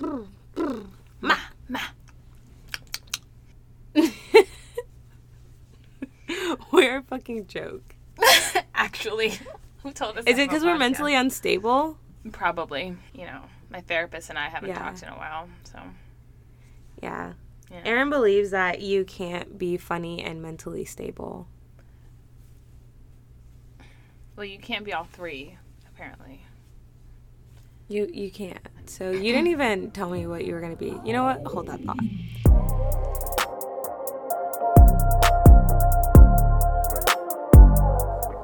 Ma, ma. We're a fucking joke. Actually, who told us? Is it because we're podcast? mentally unstable? Probably. You know, my therapist and I haven't Yeah. talked in a while, so Yeah. yeah. Aaron believes that you can't be funny and mentally stable. Well, you can't be all three, apparently. You you can't. So you didn't even tell me what you were gonna be. You know what? Hold that thought.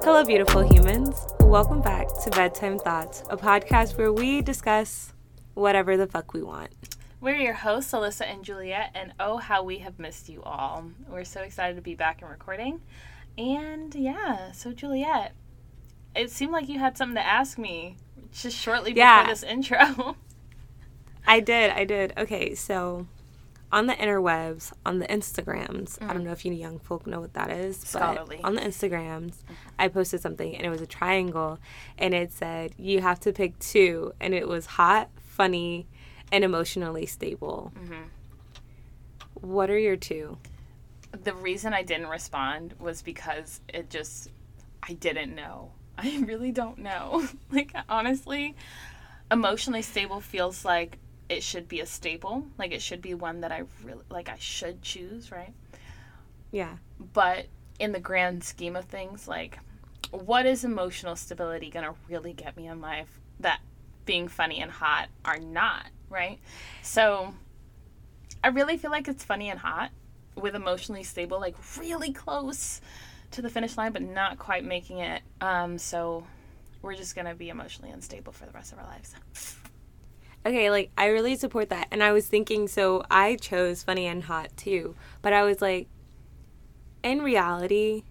Hello, beautiful humans. Welcome back to Bedtime Thoughts, a podcast where we discuss whatever the fuck we want. We're your hosts, Alyssa and Juliet, and oh, how we have missed you all. We're so excited to be back and recording. And yeah, so Juliet, it seemed like you had something to ask me just shortly before Yeah. this intro. I did, I did. Okay, so on the interwebs, on the Instagrams, I don't mm. know if you young folk know what that is, Scholarly. but on the Instagrams, mm-hmm. I posted something and it was a triangle and it said you have to pick two and it was hot, funny, and emotionally stable. Mm-hmm. What are your two? the reason I didn't respond was because it just, I didn't know. I really don't know. like, honestly, emotionally stable feels like it should be a staple. Like, it should be one that I really, like, I should choose, right? Yeah. but in the grand scheme of things like what is emotional stability going to really get me in life that being funny and hot are not right so i really feel like it's funny and hot with emotionally stable like really close to the finish line but not quite making it um so we're just going to be emotionally unstable for the rest of our lives Okay, like I really support that. And I was thinking, so I chose funny and hot too. But I was like, in reality,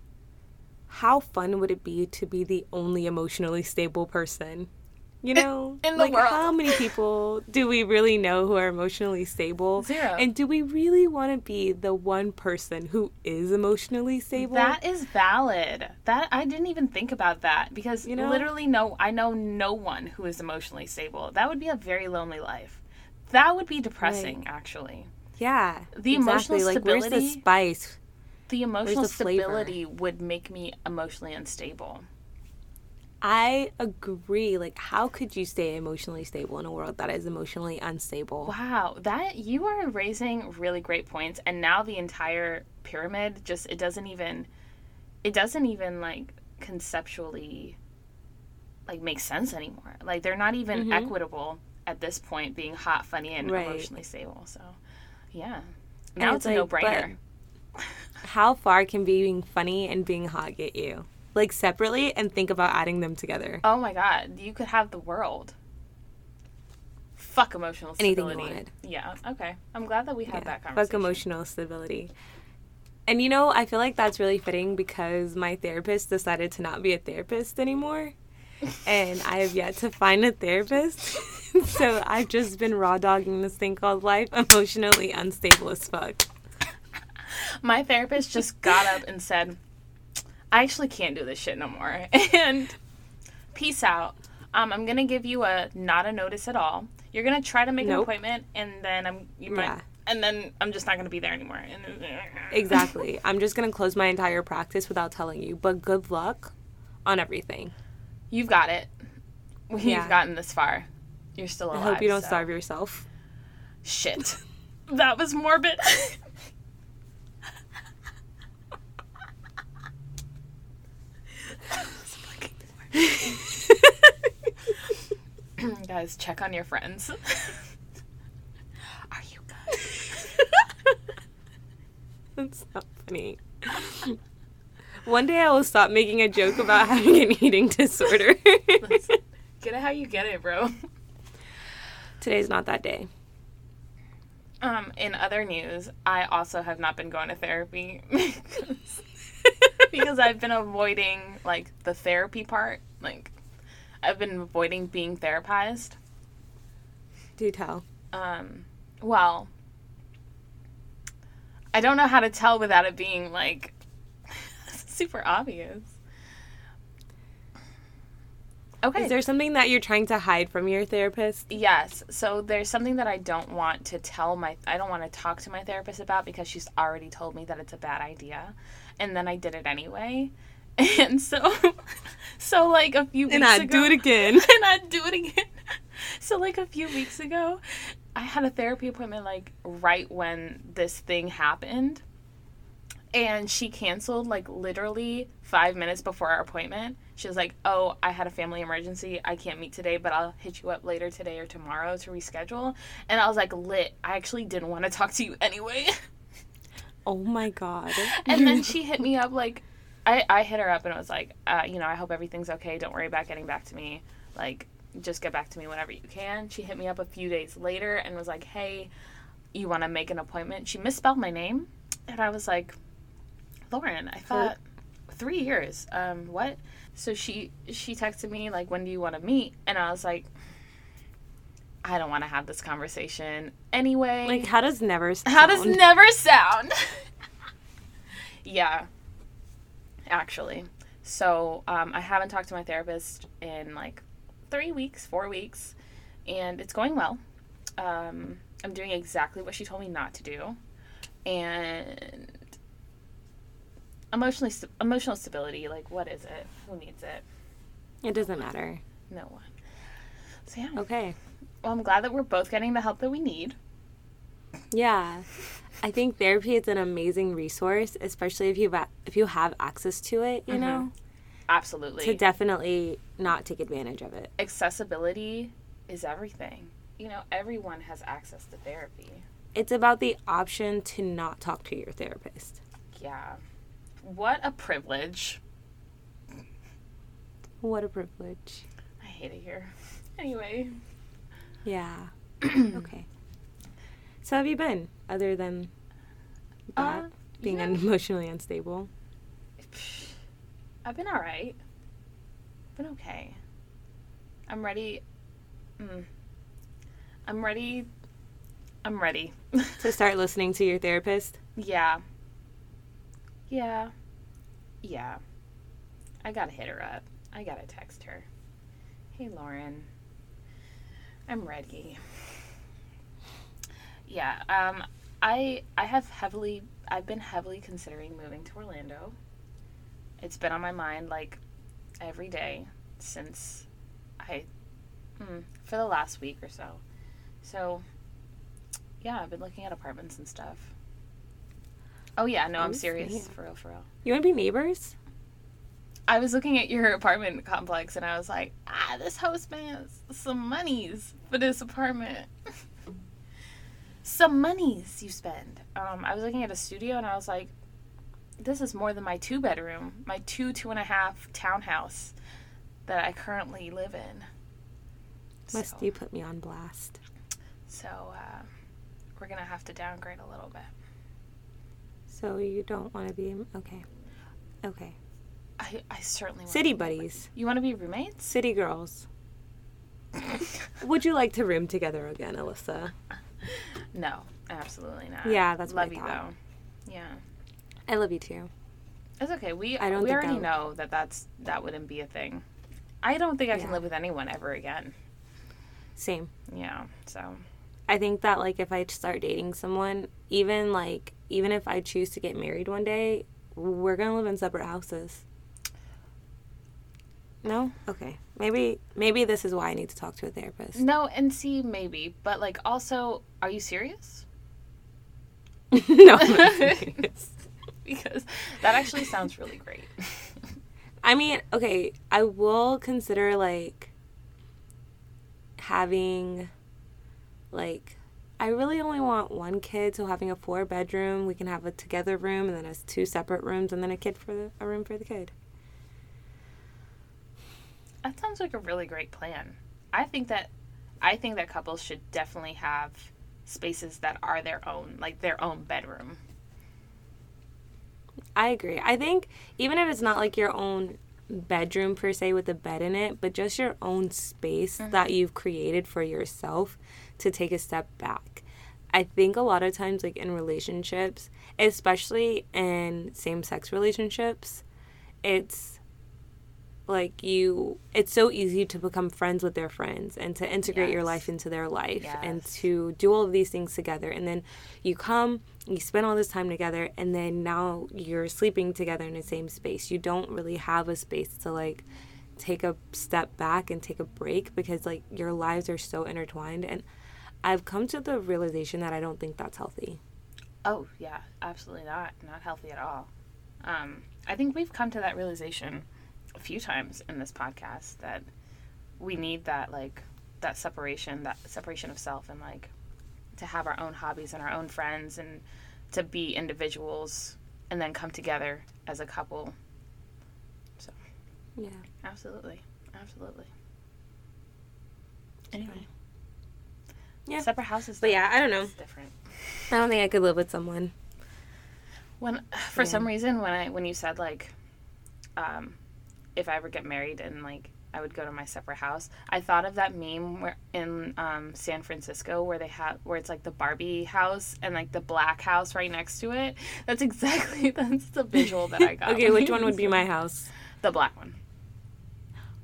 how fun would it be to be the only emotionally stable person? You know, in the like world. how many people do we really know who are emotionally stable? Zero. And do we really want to be the one person who is emotionally stable? That is valid. That I didn't even think about that because You know? literally no I know no one who is emotionally stable. That would be a very lonely life. That would be depressing actually. yeah, The emotional exactly. Like, where's the spice? The emotional the flavor? stability would make me emotionally unstable. I agree. Like, how could you stay emotionally stable in a world that is emotionally unstable? Wow, that you are raising really great points and now the entire pyramid just it doesn't even it doesn't even like conceptually like make sense anymore. Like they're not even mm-hmm. equitable at this point being hot, funny and Right. emotionally stable. So, yeah. Now it's it's, a no-brainer. How far can being funny and being hot get you? Like separately and think about adding them together. Oh my god, you could have the world. Fuck emotional stability. Anything you wanted. Yeah, okay. I'm glad that we had Yeah, that conversation. fuck emotional stability. And you know, I feel like that's really fitting because my therapist decided to not be a therapist anymore. and I have yet to find a therapist. so I've just been raw dogging this thing called life, emotionally unstable as fuck. My therapist just got up and said, I actually can't do this shit no more. And peace out. Um, I'm gonna give you a not a notice at all. You're gonna try to make an appointment, and then I'm you might, Yeah. and then I'm just not gonna be there anymore. Exactly. I'm just gonna close my entire practice without telling you. But good luck on everything. You've got it. You've Yeah. gotten this far. You're still alive. I hope you don't so- starve yourself. Shit. that was morbid. Guys, check on your friends. Are you good? That's not funny. One day I will stop making a joke about having an eating disorder. Get it how you get it, bro. Today's not that day. Um, in other news, I also have not been going to therapy because, because I've been avoiding like the therapy part. Like, I've been avoiding being therapized. Do tell. Um, well, I don't know how to tell without it being like super obvious. Okay. Is there something that you're trying to hide from your therapist? Yes. So there's something that I don't want to tell my I don't want to talk to my therapist about because she's already told me that it's a bad idea. And then I did it anyway. And so so like a few weeks And I'd ago do it again. and I'd do it again. So like a few weeks ago, I had a therapy appointment like right when this thing happened. And she canceled like literally 5 minutes before our appointment. She was like, "Oh, I had a family emergency. I can't meet today, but I'll hit you up later today or tomorrow to reschedule." And I was like, "Lit. I actually didn't want to talk to you anyway." Oh my god. and then she hit me up like I, I hit her up and I was like uh, you know i hope everything's okay. Don't worry about getting back to me. Like just get back to me whenever you can. She hit me up a few days later and was like hey you want to make an appointment? She misspelled my name and i was like lauren i thought three years. Um what? So she she texted me like when do you want to meet? And i was like i don't want to have this conversation anyway like how does never sound? how does never sound? yeah, actually. So um, I haven't talked to my therapist in like three weeks, four weeks, and it's going well. Um, I'm doing exactly what she told me not to do, and emotionally st- emotional stability. Like, what is it? Who needs it? It doesn't matter. No one. So yeah. Okay. Well, I'm glad that we're both getting the help that we need. Yeah. I think therapy is an amazing resource, especially if you if you have access to it, you mm-hmm. know, Absolutely. to definitely not take advantage of it. accessibility is everything. You know, everyone has access to therapy. It's about the option to not talk to your therapist. Yeah. What a privilege. What a privilege. I hate it here. Anyway, Yeah. okay. So have you been other than that Uh, being yeah. emotionally unstable? I've been all right. Been okay. I'm ready. Mm, I'm ready. I'm ready. To start listening to your therapist? yeah. Yeah. Yeah. I gotta hit her up. I gotta text her. Hey, Lauren. I'm ready. Yeah. Um. I I have heavily. I've been heavily considering moving to Orlando. It's been on my mind like every day since I, hmm, for the last week or so. So, yeah, I've been looking at apartments and stuff. Oh yeah, no, I'm Oh, serious for real, for real. You want to be neighbors? I was looking at your apartment complex and I was like, ah, this host has some monies for this apartment. some monies you spend. Um, I was looking at a studio and I was like, this is more than my two bedroom, my two, two and a half townhouse that I currently live in. Must so, you put me on blast? So, uh, we're going to have to downgrade a little bit. So you don't want to be okay. Okay. I, I certainly want City buddies, You want to be roommates? city girls. Would you like to room together again, Alyssa? no, absolutely not. Yeah, that's what I Love you thought. though. Yeah. I love you too. It's okay. We I don't we already that- know that that's that wouldn't be a thing. I don't think I can live with anyone ever again. Same. Yeah. So I think that like if I start dating someone, even like even if I choose to get married one day, we're gonna live in separate houses. No? Okay. Maybe maybe this is why I need to talk to a therapist. no, and see maybe, but like also, are you serious? no. I'm not serious. because that actually sounds really great. I mean, okay, I will consider like having like I really only want one kid, so having a four bedroom, we can have a together room and then has two separate rooms and then a kid for the a room for the kid. That sounds like a really great plan. I think that I think that couples should definitely have spaces that are their own, like their own bedroom. I agree. I think even if it's not like your own bedroom per se with a bed in it, but just your own space mm-hmm. that you've created for yourself to take a step back. I think a lot of times, like in relationships, especially in same sex relationships, it's like you it's so easy to become friends with their friends and to integrate your life into their life and to do all of these things together. And then you come you spend all this time together and then now you're sleeping together in the same space. You don't really have a space to like take a step back and take a break because like your lives are so intertwined. And i've come to the realization that i don't think that's healthy. Oh yeah, absolutely not. Not healthy at all. Um, I think we've come to that realization a few times in this podcast that we need that like that separation, that separation of self, and like to have our own hobbies and our own friends, and to be individuals, and then come together as a couple. So, yeah Absolutely, absolutely. Anyway, Yeah. separate houses. But yeah, I don't know. it's different. i don't think i could live with someone When for some reason when I when you said like um if I ever get married and like I would go to my separate house, I thought of that meme where in um, San Francisco where they have where it's like the Barbie house and like the black house right next to it. That's exactly that's the visual that I got. okay which one would be my house the black one?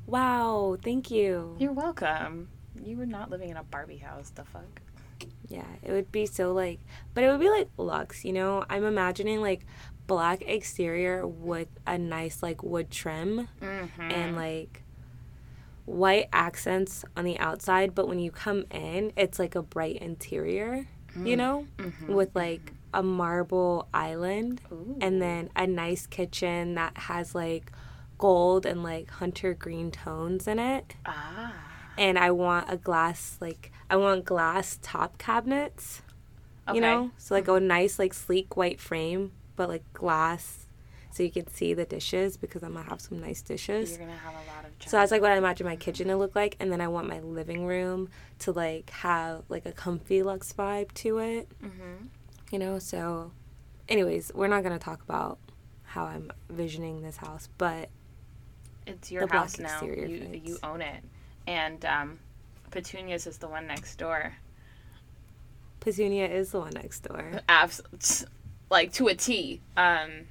wow thank you You're welcome. You were not living in a Barbie house. The fuck. Yeah, it would be so like, but it would be like luxe, you know? I'm imagining like black exterior with a nice like wood trim Mm-hmm. and like white accents on the outside, but when you come in, it's like a bright interior, you know? Mm-hmm. With like a marble island Ooh. and then a nice kitchen that has like gold and like hunter green tones in it ah. and I want a glass like I want glass top cabinets. Okay. You know? So like a nice like sleek white frame, but like glass so you can see the dishes because I'm gonna have some nice dishes. You're gonna have a lot of. So that's like what I imagine my kitchen to look like and then I want my living room to like have like a comfy luxe vibe to it. Mm-hmm. You know, so anyways, we're not gonna talk about how I'm visioning this house, but It's your house now. You fits. you own it, and um, Petunia's is the one next door. Petunia is the one next door. Abs- like to a T. Um,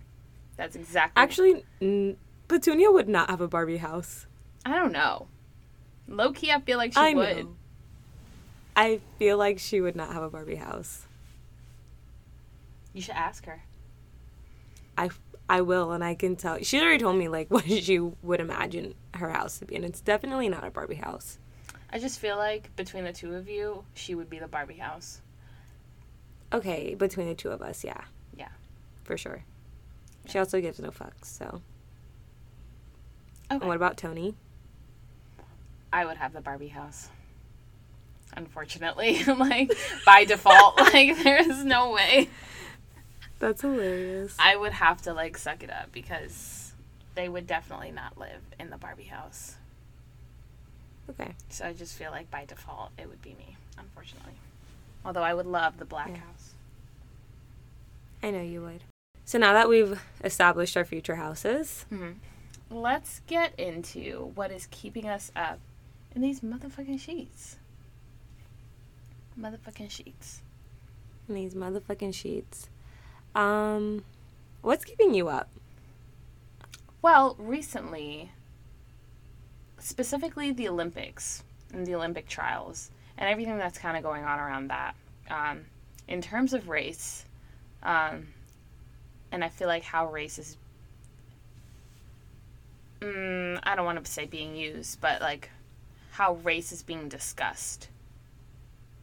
that's exactly. Actually, n- Petunia would not have a Barbie house. I don't know. Low key, I feel like she I would. know. I feel like she would not have a Barbie house. You should ask her. I I will, and I can tell. She already told me like what she would imagine her house to be, and it's definitely not a Barbie house. I just feel like between the two of you, she would be the Barbie house. Okay, between the two of us, yeah. For sure. She also gives no fucks, so. Okay. And what about Tony? I would have the Barbie house. Unfortunately, like by default, like there is no way. That's hilarious. I would have to like suck it up because they would definitely not live in the Barbie house. Okay. So I just feel like by default it would be me, unfortunately. Although I would love the black Yeah. house. I know you would. So now that we've established our future houses, Let's get into what is keeping us up in these motherfucking sheets. Motherfucking sheets. in these motherfucking sheets, um, what's keeping you up? Well, recently, specifically the Olympics and the Olympic trials and everything that's kind of going on around that. Um, in terms of race, um, and I feel like how race is, mm, I don't want to say being used, but like how race is being discussed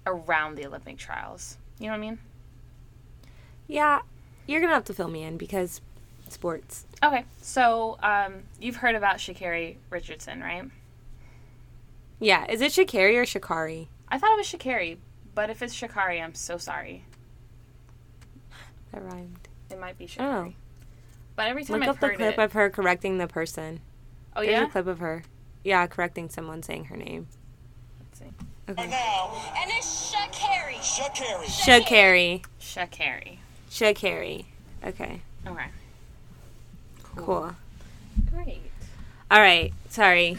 around the Olympic trials. You know what I mean? Yeah, you're gonna have to fill me in because sports. Okay, so um, you've heard about Sha'Carri Richardson, right? Yeah, is it Sha'Carri or Sha'Carri? I thought it was Sha'Carri, but if it's Sha'Carri, I'm so sorry. That rhymed. It might be Sha'Carri. Oh. But every time Look I've up the clip it, of her correcting the person. oh There's yeah, a clip of her. Yeah, correcting someone saying her name. Let's see. Okay. now, And it's Sha'Carri. Sha'Carri. Sha'Carri. Sha'Carri. Sha'Carri. Okay. Okay. Cool. Great. All right. Sorry.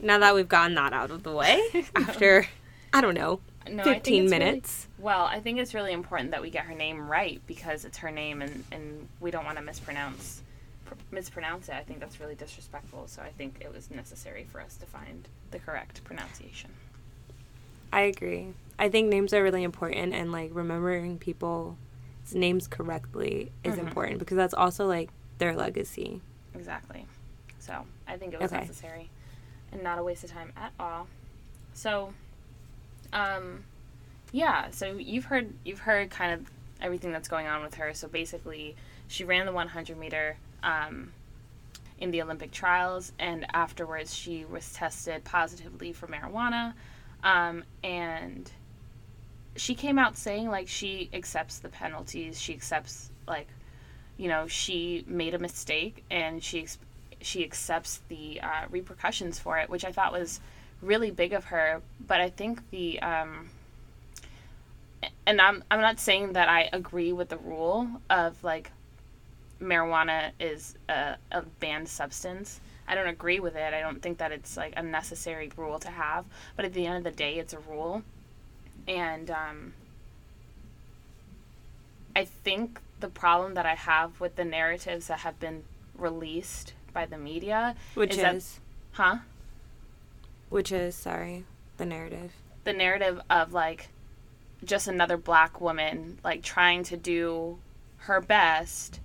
Now that we've gotten that out of the way, after I don't know, No, 15 it's really- minutes. Well, I think it's really important that we get her name right because it's her name, and and we don't want to mispronounce mispronounce it, I think that's really disrespectful. So I think it was necessary for us to find the correct pronunciation. I agree. I think names are really important, and like remembering people's names correctly is Mhm. important because that's also like their legacy. Exactly. So I think it was Okay. necessary and not a waste of time at all. So, um, yeah. So you've heard you've heard kind of everything that's going on with her. So basically, she ran the 100 meter um, in the Olympic trials, and afterwards she was tested positively for marijuana, um, and she came out saying like she accepts the penalties. She accepts like you know she made a mistake and she she accepts the uh, repercussions for it, which I thought was really big of her. But I think the um, and I'm I'm not saying that I agree with the rule of like marijuana is a, a banned substance. I don't agree with it. I don't think that it's like a necessary rule to have. But at the end of the day, it's a rule, and um, I think the problem that I have with the narratives that have been released by the media, Which Is is, that- huh? which is sorry, the narrative. the narrative of like just another black woman like trying to do her best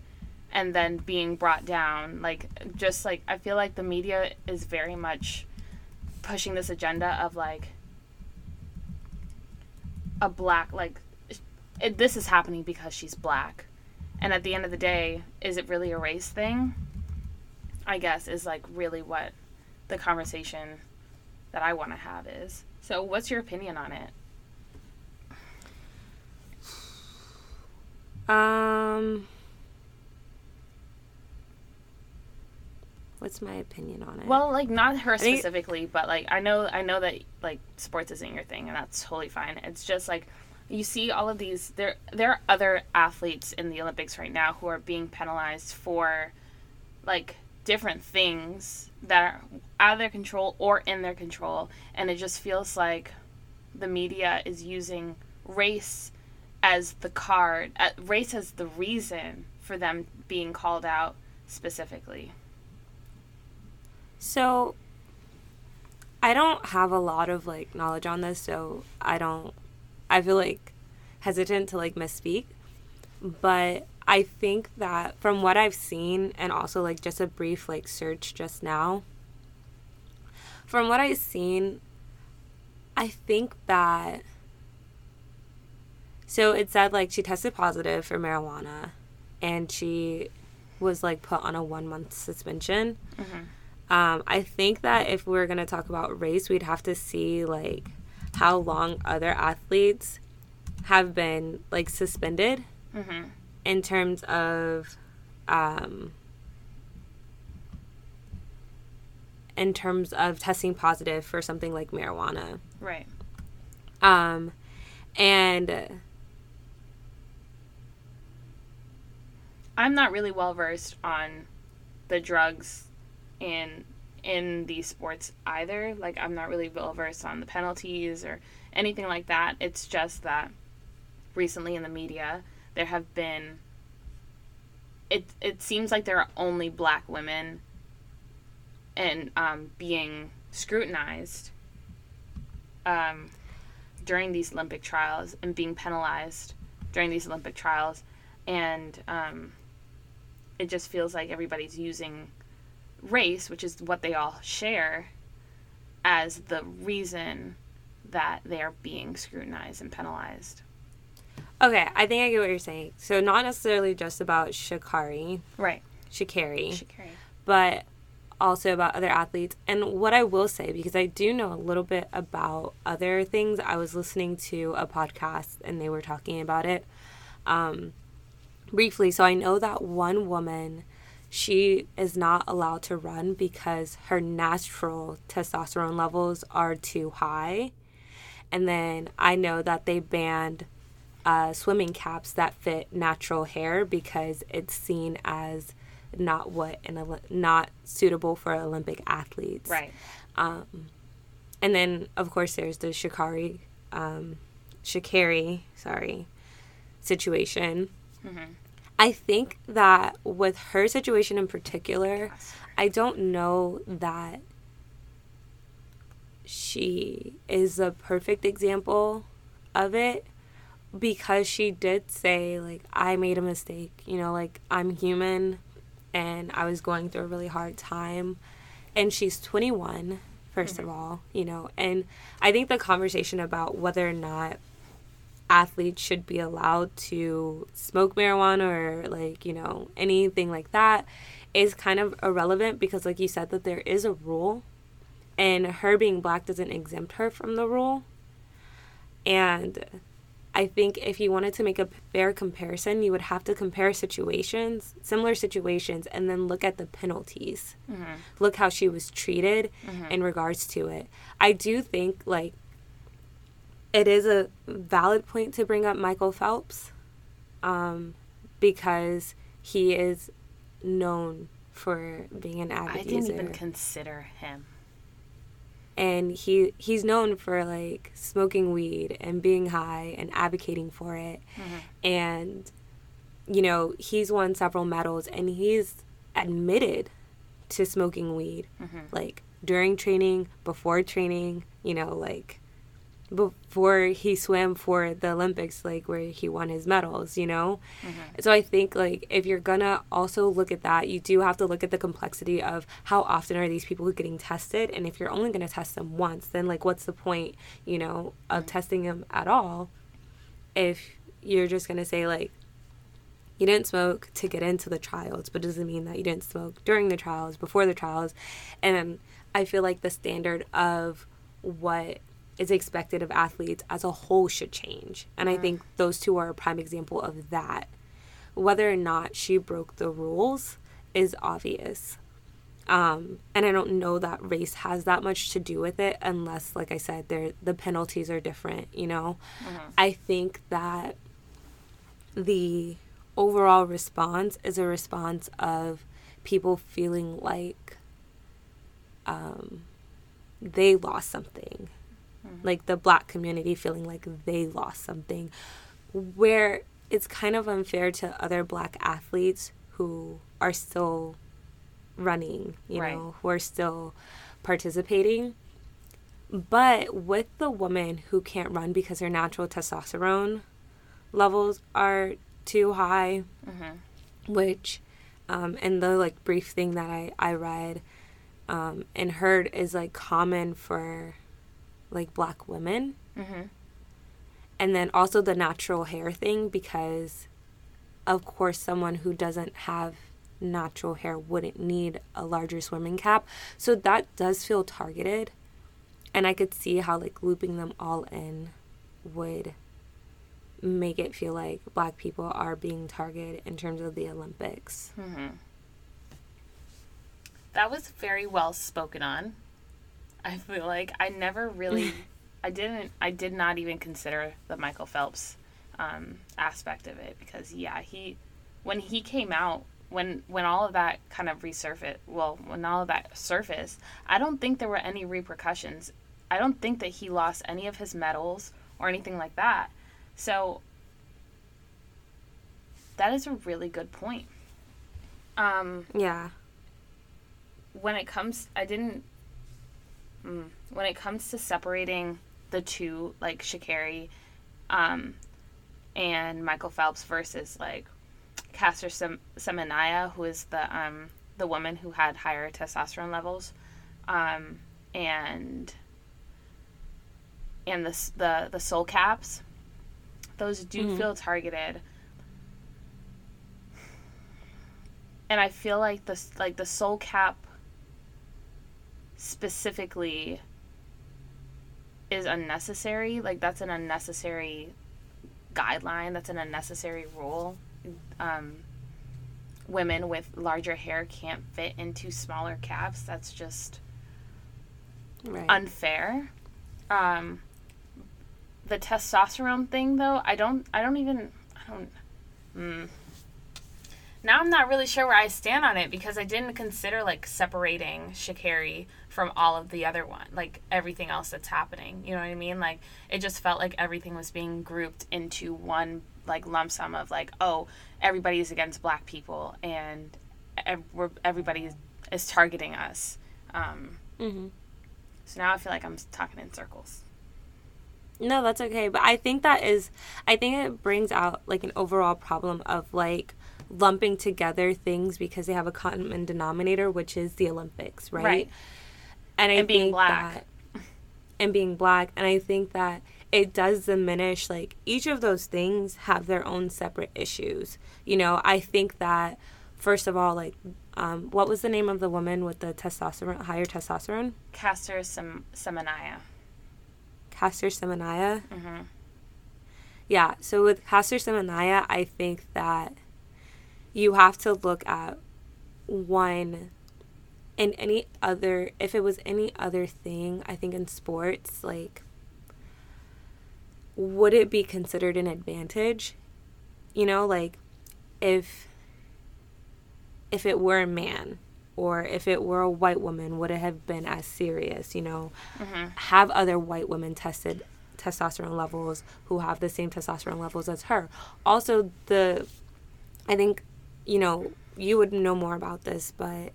and then being brought down. Like just like i feel like the media is very much pushing this agenda of like a black like it, this is happening because she's black. And at the end of the day is it really a race thing? I guess is like really what the conversation that i want to have is. So what's your opinion on it Um, what's my opinion on it? Well, like not her think- specifically, but like I know I know that like sports isn't your thing, and that's totally fine. It's just like you see all of these. There there are other athletes in the Olympics right now who are being penalized for like different things that are out of their control or in their control, and it just feels like the media is using race as the card, uh, race as the reason for them being called out specifically. So I don't have a lot of like knowledge on this, so I don't I feel like hesitant to like misspeak. But I think that from what I've seen and also like just a brief like search just now, from what I've seen, I think that so it said like she tested positive for marijuana and she was like put on a one month suspension. Um, I think that if we're gonna talk about race, we'd have to see like how long other athletes have been like suspended Mm-hmm. in terms of um, in terms of testing positive for something like marijuana. Right. Um, and I'm not really well versed on the drugs in in these sports either. Like I'm not really well versed on the penalties or anything like that. It's just that recently in the media there have been it it seems like there are only black women and um, being scrutinized um, during these Olympic trials and being penalized during these Olympic trials and um, it just feels like everybody's using race, which is what they all share, as the reason that they are being scrutinized and penalized. okay, I think I get what you're saying. So not necessarily just about Shikari, Right. Shikari, Shikari. but also about other athletes. And what I will say, because I do know a little bit about other things, I was listening to a podcast and they were talking about it um, briefly. So I know that one woman, she is not allowed to run because her natural testosterone levels are too high. And then I know that they banned uh, swimming caps that fit natural hair because it's seen as not what an not suitable for Olympic athletes. Right. Um, and then of course there's the Shikari, um, Shikari, sorry, situation. Mhm. I think that with her situation in particular, I don't know that she is a perfect example of it because she did say like I made a mistake, you know, like I'm human and I was going through a really hard time and she's 21 1st mm-hmm. of all, you know, and I think the conversation about whether or not athletes should be allowed to smoke marijuana or like, you know, anything like that is kind of irrelevant because like you said that there is a rule and her being black doesn't exempt her from the rule. And I think if you wanted to make a fair comparison, you would have to compare situations, similar situations, and then look at the penalties. Mm-hmm. Look how she was treated mm-hmm. in regards to it. I do think, like, it is a valid point to bring up Michael Phelps um, because he is known for being an avid I didn't even consider him and he he's known for like smoking weed and being high and advocating for it mm-hmm. and you know he's won several medals and he's admitted to smoking weed mm-hmm. like during training before training you know like before he swam for the Olympics, like where he won his medals, you know? Mm-hmm. So I think, like, if you're gonna also look at that, you do have to look at the complexity of how often are these people getting tested. And if you're only gonna test them once, then, like, what's the point, you know, of mm-hmm. testing them at all if you're just gonna say, like, you didn't smoke to get into the trials, but doesn't mean that you didn't smoke during the trials, before the trials. And I feel like the standard of what is expected of athletes as a whole should change. And I think those two are a prime example of that. Whether or not she broke the rules is obvious. Um, and I don't know that race has that much to do with it unless, like I said, the penalties are different, you know? Mm-hmm. I think that the overall response is a response of people feeling like um, they lost something mm-hmm. like the black community feeling like they lost something where it's kind of unfair to other black athletes who are still running, you right. know, who are still participating. But with the woman who can't run because her natural testosterone levels are too high, mm-hmm. which, um, and the like brief thing that I, I read um, and heard is like common for like black women. Mm-hmm. And then also the natural hair thing because, of course, someone who doesn't have natural hair wouldn't need a larger swimming cap. So that does feel targeted. And I could see how like looping them all in would make it feel like black people are being targeted in terms of the Olympics. Mm-hmm. That was very well spoken on. I feel like I never really, I didn't, I did not even consider the Michael Phelps um, aspect of it because yeah, he, when he came out, when when all of that kind of resurfaced, well, when all of that surfaced, I don't think there were any repercussions. I don't think that he lost any of his medals or anything like that. So that is a really good point. Um, yeah. When it comes, I didn't mm, when it comes to separating the two, like Sha'Carri um, and Michael Phelps versus like Caster Sem- Semenya, who is the um, the woman who had higher testosterone levels, um, and and the the the soul caps, those do mm-hmm. feel targeted. And I feel like the like the soul cap specifically is unnecessary. Like that's an unnecessary guideline. That's an unnecessary rule. Um, women with larger hair can't fit into smaller caps. That's just right. unfair. Um, the testosterone thing, though, I don't. I don't even. I don't. Mm, now I'm not really sure where I stand on it because I didn't consider like separating Sha'Carri from all of the other one, like everything else that's happening. You know what I mean? Like it just felt like everything was being grouped into one like lump sum of like, oh, everybody is against black people and we're, everybody is, is targeting us. Um, Mm-hmm. so now I feel like I'm talking in circles. No, that's okay. But I think that is, I think it brings out like an overall problem of like lumping together things because they have a common denominator, which is the Olympics, right? Right. And I And being black. that- and being black, and I think that it does diminish like each of those things have their own separate issues. You know, I think that first of all, like, um, what was the name of the woman with the testosterone, higher testosterone? Caster Sem- Semenya. Caster Semenya. hmm Yeah, so with Caster Semenya, I think that you have to look at one in any other if it was any other thing, I think in sports, like would it be considered an advantage? You know, like if if it were a man or if it were a white woman, would it have been as serious, you know? hmm have other white women tested testosterone levels who have the same testosterone levels as her. Also, the I think you know you would know more about this, but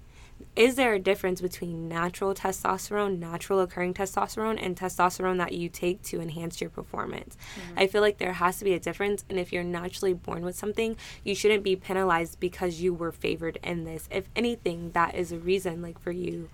is there a difference between natural testosterone, natural occurring testosterone, and testosterone that you take to enhance your performance? I feel like there has to be a difference, and if you're naturally born with something, you shouldn't be penalized because you were favored in this. If anything, that is a reason, like for you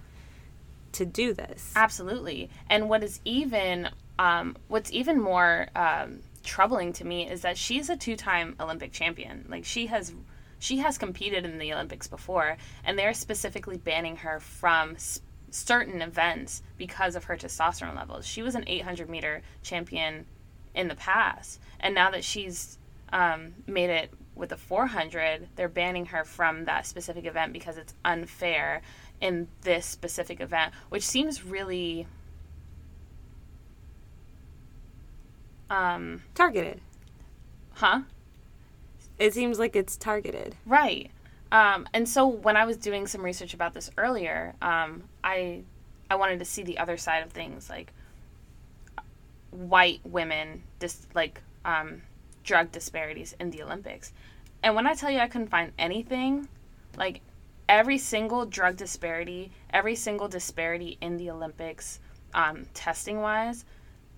to do this. Absolutely. And what is even um, what's even more um, troubling to me is that she's a two-time Olympic champion. Like she has she has competed in the Olympics before, and they're specifically banning her from s- certain events because of her testosterone levels. She was an 800 meter champion in the past, and now that she's um, made it with the 400, they're banning her from that specific event because it's unfair in this specific event, which seems really um targeted. huh? It seems like it's targeted. Right. Um, and so when I was doing some research about this earlier, um, I I wanted to see the other side of things, like white women, dis- like um, drug disparities in the Olympics. And when I tell you I couldn't find anything, like every single drug disparity, every single disparity in the Olympics, um, testing wise,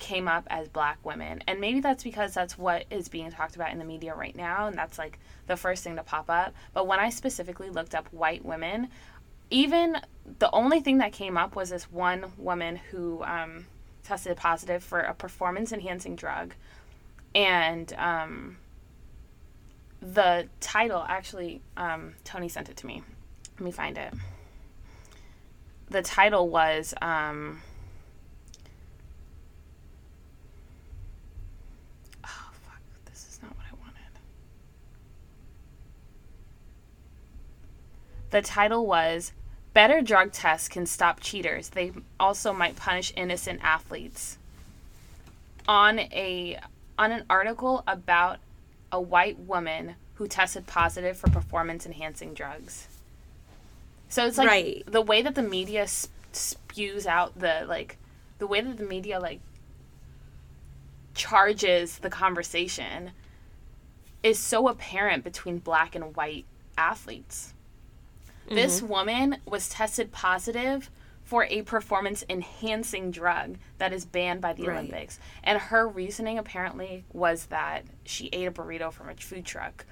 came up as black women. And maybe that's because that's what is being talked about in the media right now, and that's like the first thing to pop up. But when I specifically looked up white women, even the only thing that came up was this one woman who um, tested positive for a performance enhancing drug. And um, the title, actually, um, Tony sent it to me. Let me find it. The title was. Um, oh, fuck. This is not what I wanted. The title was Better Drug Tests Can Stop Cheaters. They also might punish innocent athletes. On a on an article about a white woman who tested positive for performance enhancing drugs. So it's like Right. the way that the media sp- spews out the like the way that the media like charges the conversation is so apparent between black and white athletes. This woman was tested positive for a performance enhancing drug that is banned by the Right. Olympics. And her reasoning apparently was that she ate a burrito from a food truck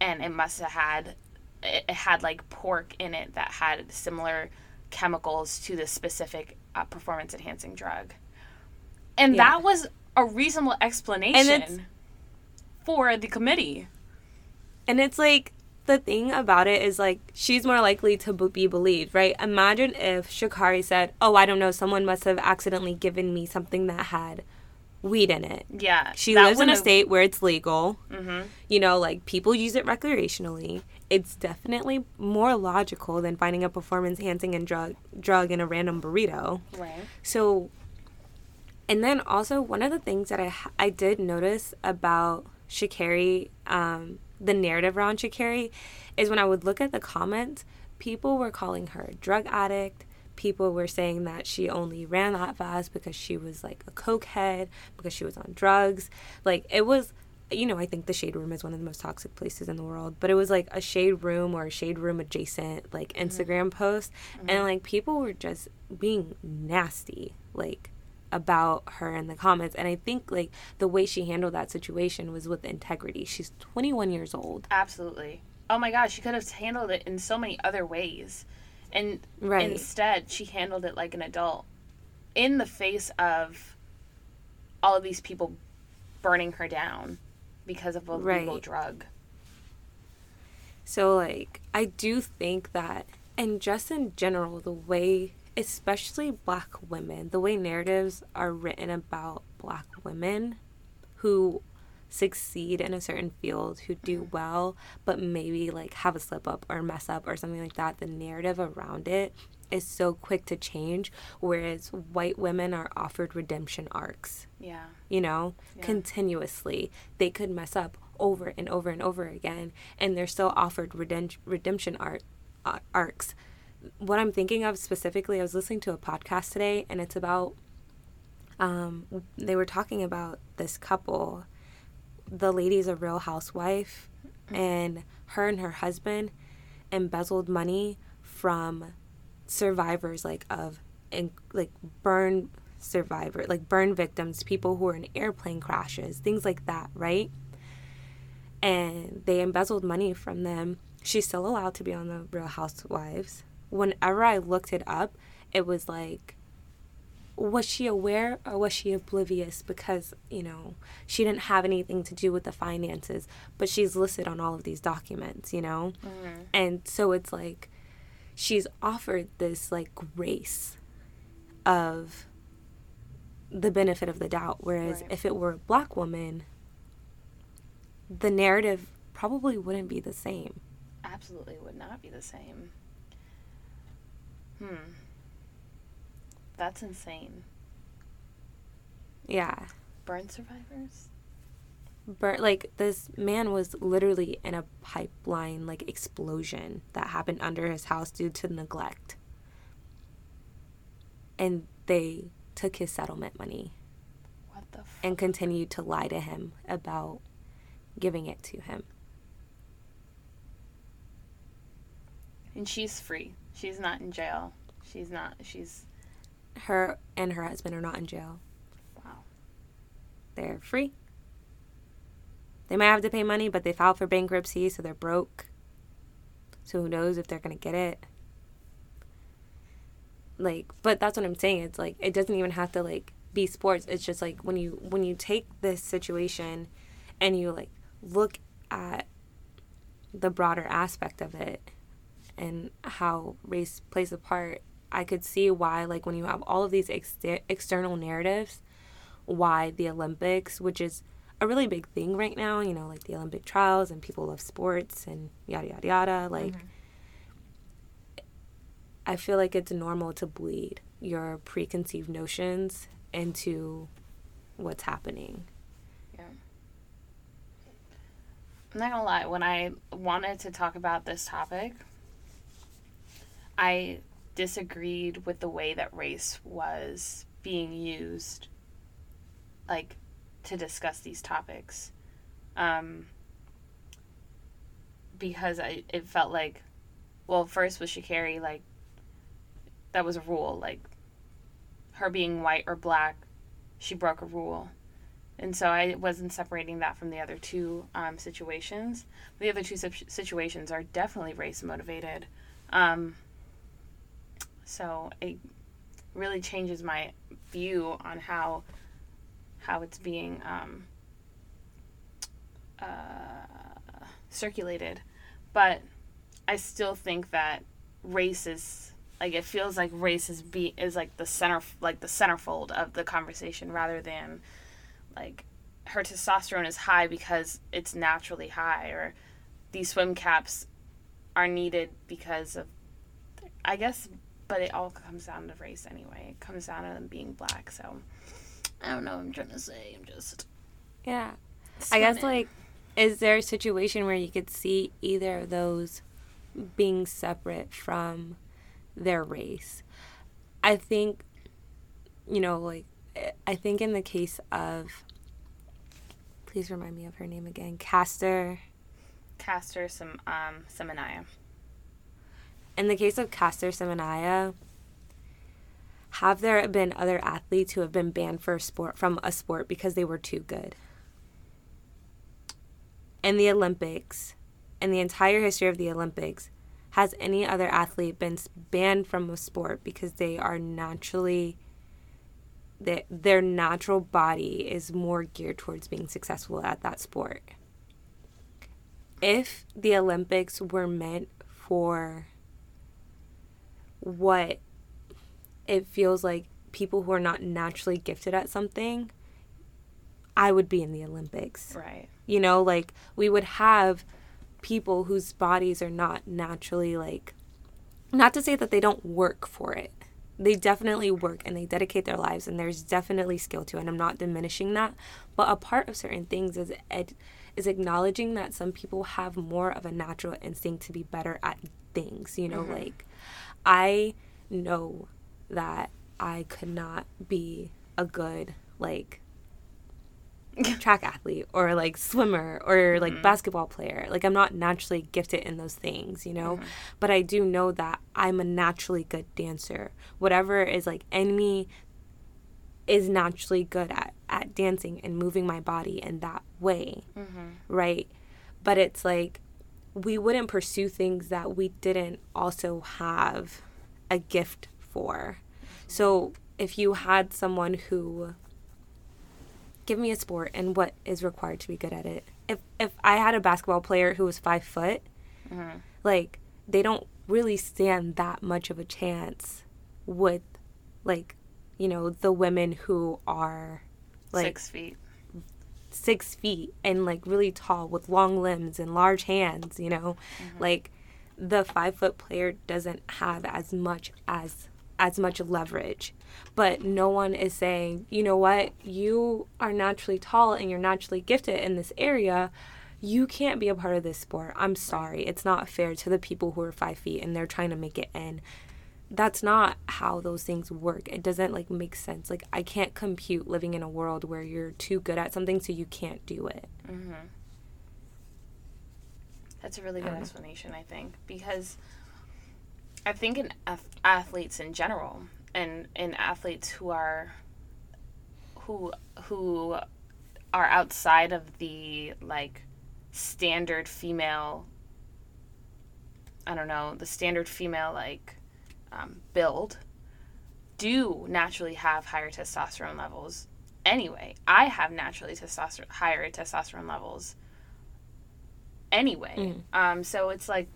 and it must have had it it had like pork in it that had similar chemicals to the specific uh, performance enhancing drug. And Yeah. that was a reasonable explanation for the committee. And it's like the thing about it is like she's more likely to be believed, right? Imagine if Sha'Carri said, "Oh, I don't know, someone must have accidentally given me something that had weed in it." Yeah. She lives in a state where it's legal. Mhm. You know, like people use it recreationally. It's definitely more logical than finding a performance enhancing and drug drug in a random burrito. Right. So, and then also one of the things that I I did notice about Sha'Carri, um, the narrative around Sha'Carri, is when I would look at the comments, people were calling her a drug addict. People were saying that she only ran that fast because she was like a cokehead, because she was on drugs. Like it was, you know, I think the shade room is one of the most toxic places in the world, but it was like a shade room or a shade room adjacent like Mm-hmm. Instagram post and like people were just being nasty like about her in the comments and I think like the way she handled that situation was with integrity. She's 21 years old. Absolutely. Oh my gosh, she could have handled it in so many other ways. And Right. instead, she handled it like an adult in the face of all of these people burning her down because of a legal drug. So like I do think that and just in general the way especially black women, the way narratives are written about black women who succeed in a certain field, who do well, but maybe like have a slip up or mess up or something like that, the narrative around it is so quick to change whereas white women are offered redemption arcs Yeah. you know, Yeah. continuously. They could mess up over and over and over again, and they're still offered redem- redemption art, uh, arcs. What I'm thinking of specifically, I was listening to a podcast today, and it's about. Um, they were talking about this couple. The lady's a real housewife, and her and her husband embezzled money from survivors like of and like burn survivor like burn victims people who were in airplane crashes things like that right and they embezzled money from them she's still allowed to be on the real housewives whenever i looked it up it was like was she aware or was she oblivious? Because you know she didn't have anything to do with the finances but she's listed on all of these documents you know? Mm-hmm. And so it's like she's offered this like grace of the benefit of the doubt. Whereas Right. if it were a black woman the narrative probably wouldn't be the same. Absolutely would not be the same. Hmm. That's insane. yeah Burn survivors? Burn, like this man was literally in a pipeline like explosion that happened under his house due to neglect and they took his settlement money What the f- and continued to lie to him about giving it to him And she's free. She's not in jail. She's not. She's. her and her husband are not in jail Wow. they're free they might have to pay money but they filed for bankruptcy so they're broke so who knows if they're gonna get it like but that's what i'm saying it's like it doesn't even have to like be sports it's just like when you when you take this situation and you like look at the broader aspect of it and how race plays a part i could see why like when you have all of these exter- external narratives why the olympics which is a really big thing right now you know like the olympic trials and people love sports and yada yada yada like mm-hmm. I feel like it's normal to bleed your preconceived notions into what's happening. Yeah. I'm not gonna lie. When I wanted to talk about this topic, I disagreed with the way that race was being used, like, to discuss these topics, um, because I it felt like, well, first with Sha'Carri, like, that was a rule, like, her being white or black, she broke a rule. And so I wasn't separating that from the other two um, situations. The other two situations are definitely race motivated. Um, so it really changes my view on how how it's being um, uh, circulated. But I still think that race is like it feels like race is be is like the center like the centerfold of the conversation rather than like her testosterone is high because it's naturally high or these swim caps are needed because of I guess but it all comes down to race anyway. It comes down to them being black, so I don't know what I'm trying to say. I'm just Yeah. I guess like is there a situation where you could see either of those being separate from their race? I think you know like I think in the case of please remind me of her name again. Caster. Caster some um Semenya. In the case of Caster Semenya, have there been other athletes who have been banned for sport from a sport because they were too good? In the Olympics, in the entire history of the Olympics, has any other athlete been banned from a sport because they are naturally that their natural body is more geared towards being successful at that sport? If the Olympics were meant for what it feels like people who are not naturally gifted at something, I would be in the Olympics. Right. You know, like we would have people whose bodies are not naturally like not to say that they don't work for it. They definitely work and they dedicate their lives and there's definitely skill to it and I'm not diminishing that, but a part of certain things is ed- is acknowledging that some people have more of a natural instinct to be better at things, you know, mm-hmm. like I know that I could not be a good like track athlete or like swimmer or like mm-hmm. basketball player. Like I'm not naturally gifted in those things, you know? Mm-hmm. But I do know that I'm a naturally good dancer. Whatever is like in me is naturally good at at dancing and moving my body in that way. Mm-hmm. Right? But it's like we wouldn't pursue things that we didn't also have a gift for. So if you had someone who give me a sport and what is required to be good at it. If if I had a basketball player who was five foot, mm-hmm. like they don't really stand that much of a chance with like you know the women who are like six feet six feet and like really tall with long limbs and large hands you know mm-hmm. like the five foot player doesn't have as much as as much leverage. But no one is saying, you know what, you are naturally tall and you're naturally gifted in this area. You can't be a part of this sport. I'm sorry. It's not fair to the people who are five feet and they're trying to make it in. That's not how those things work. It doesn't like make sense. Like I can't compute living in a world where you're too good at something so you can't do it. Mm-hmm. That's a really good explanation, I think, because I think in athletes in general, and in athletes who are who who are outside of the like standard female I don't know, the standard female like um, build do naturally have higher testosterone levels anyway. I have naturally testosterone higher testosterone levels anyway. Mm. Um, so it's like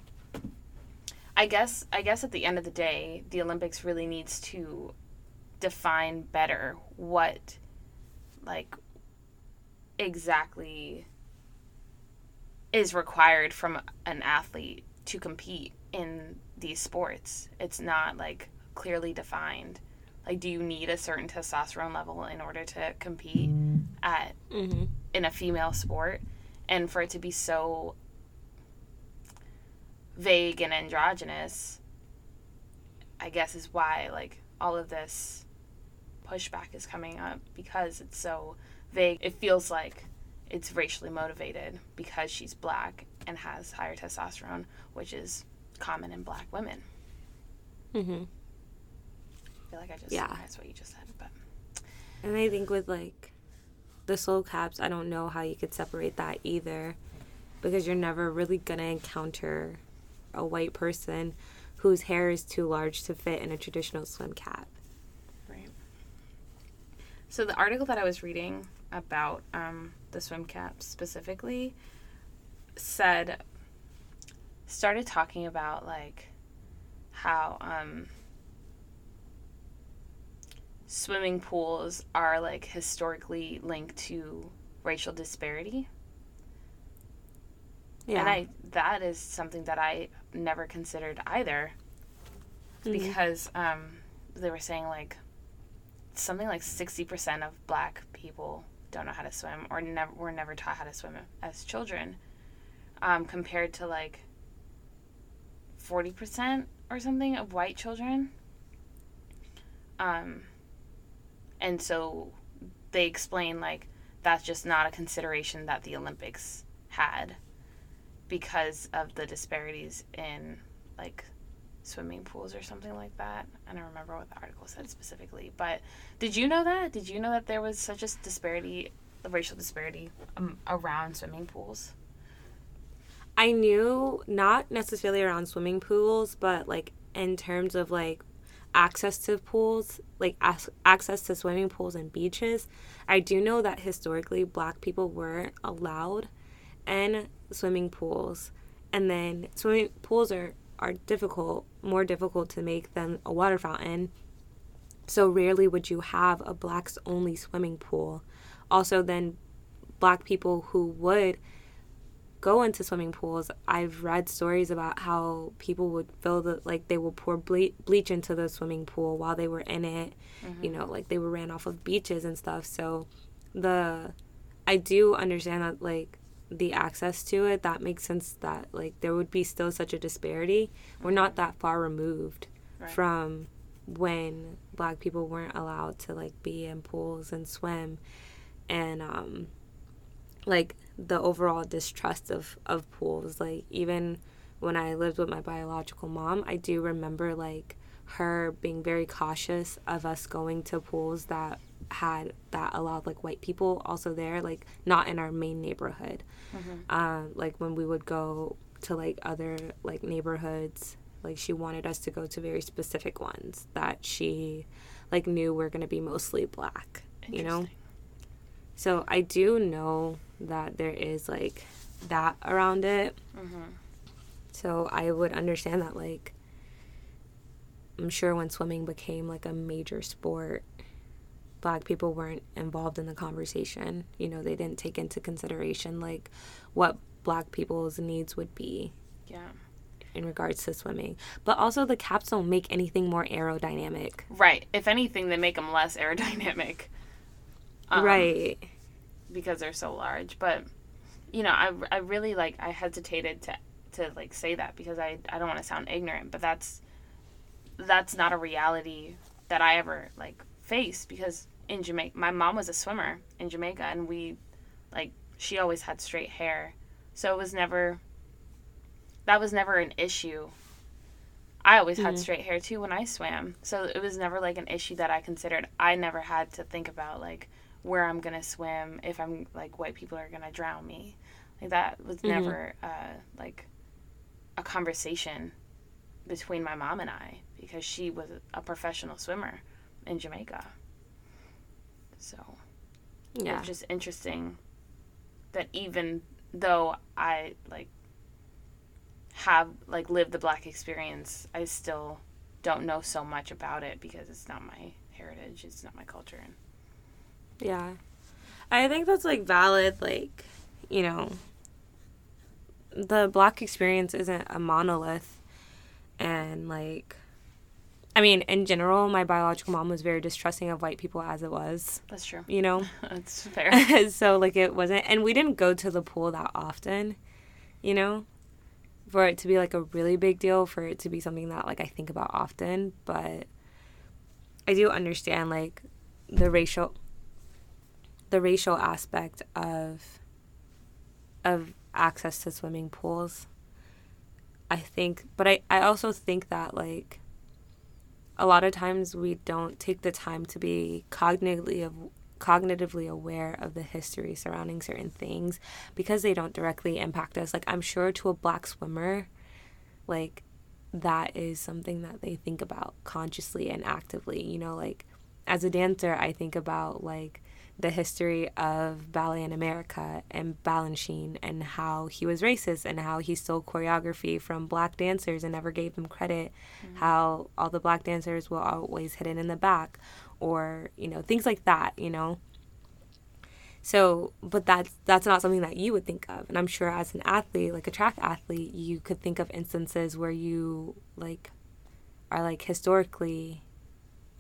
I guess I guess at the end of the day, the Olympics really needs to define better what like exactly is required from an athlete to compete in these sports. It's not like clearly defined. Like do you need a certain testosterone level in order to compete at mm-hmm. in a female sport and for it to be so vague and androgynous, I guess is why like all of this pushback is coming up because it's so vague. It feels like it's racially motivated because she's black and has higher testosterone, which is common in black women. Mm-hmm. I feel like I just yeah. that's what you just said, but and I think with like the soul caps, I don't know how you could separate that either because you're never really gonna encounter a white person whose hair is too large to fit in a traditional swim cap. Right. So the article that I was reading about um, the swim cap specifically said started talking about like how um, swimming pools are like historically linked to racial disparity yeah. And I that is something that I never considered either. Mm-hmm. Because um, they were saying like something like 60% of black people don't know how to swim or never were never taught how to swim as children. Um, compared to like 40% or something of white children. Um, and so they explain like that's just not a consideration that the Olympics had because of the disparities in like swimming pools or something like that. I don't remember what the article said specifically, but did you know that? Did you know that there was such a disparity, a racial disparity um, around swimming pools? I knew not necessarily around swimming pools, but like in terms of like access to pools, like access to swimming pools and beaches. I do know that historically black people weren't allowed in swimming pools. And then swimming pools are, are difficult, more difficult to make than a water fountain. So rarely would you have a blacks only swimming pool. Also, then black people who would go into swimming pools, I've read stories about how people would fill the like they will pour ble- bleach into the swimming pool while they were in it. Mm-hmm. You know, like they were ran off of beaches and stuff. So the I do understand that like the access to it that makes sense that like there would be still such a disparity. Mm-hmm. We're not that far removed right. from when black people weren't allowed to like be in pools and swim and um like the overall distrust of of pools. Like even when i lived with my biological mom i do remember like her being very cautious of us going to pools that had that allowed like white people also there like not in our main neighborhood. Mm-hmm. um, like when we would go to like other like neighborhoods like she wanted us to go to very specific ones that she like knew were going to be mostly black you know so i do know that there is like that around it. Mm-hmm. So I would understand that like I'm sure when swimming became like a major sport, black people weren't involved in the conversation. You know, they didn't take into consideration like what black people's needs would be. Yeah. In regards to swimming. But also the caps don't make anything more aerodynamic. Right. If anything, they make them less aerodynamic. Um, right because they're so large. But you know, I, I really like I hesitated to to like say that because I I don't want to sound ignorant, but that's that's not a reality that I ever like faced because in Jamaica my mom was a swimmer in Jamaica and we like she always had straight hair. So it was never that was never an issue. I always mm-hmm. had straight hair too when I swam. So it was never like an issue that I considered. I never had to think about like where I'm gonna swim if I'm like white people are gonna drown me. Like that was mm-hmm. never uh, like a conversation between my mom and I because she was a professional swimmer in Jamaica. So yeah, it's just interesting that even though I like have like lived the black experience, I still don't know so much about it because it's not my heritage, it's not my culture and yeah. I think that's like valid, like, you know, the black experience isn't a monolith. And like, I mean, in general, my biological mom was very distrusting of white people as it was. That's true. You know? That's fair. so, like, it wasn't, and we didn't go to the pool that often, you know? For it to be like a really big deal, for it to be something that like I think about often, but I do understand like the racial the racial aspect of of access to swimming pools. I think, but I, I also think that like a lot of times we don't take the time to be cognitively cognitively aware of the history surrounding certain things because they don't directly impact us. Like I'm sure to a black swimmer, like that is something that they think about consciously and actively. You know, like as a dancer, I think about like the history of ballet in America and Balanchine and how he was racist and how he stole choreography from black dancers and never gave them credit, mm-hmm. how all the black dancers were always hidden in the back, or, you know, things like that, you know. So, but that's that's not something that you would think of. And I'm sure as an athlete, like a track athlete, you could think of instances where you like are like historically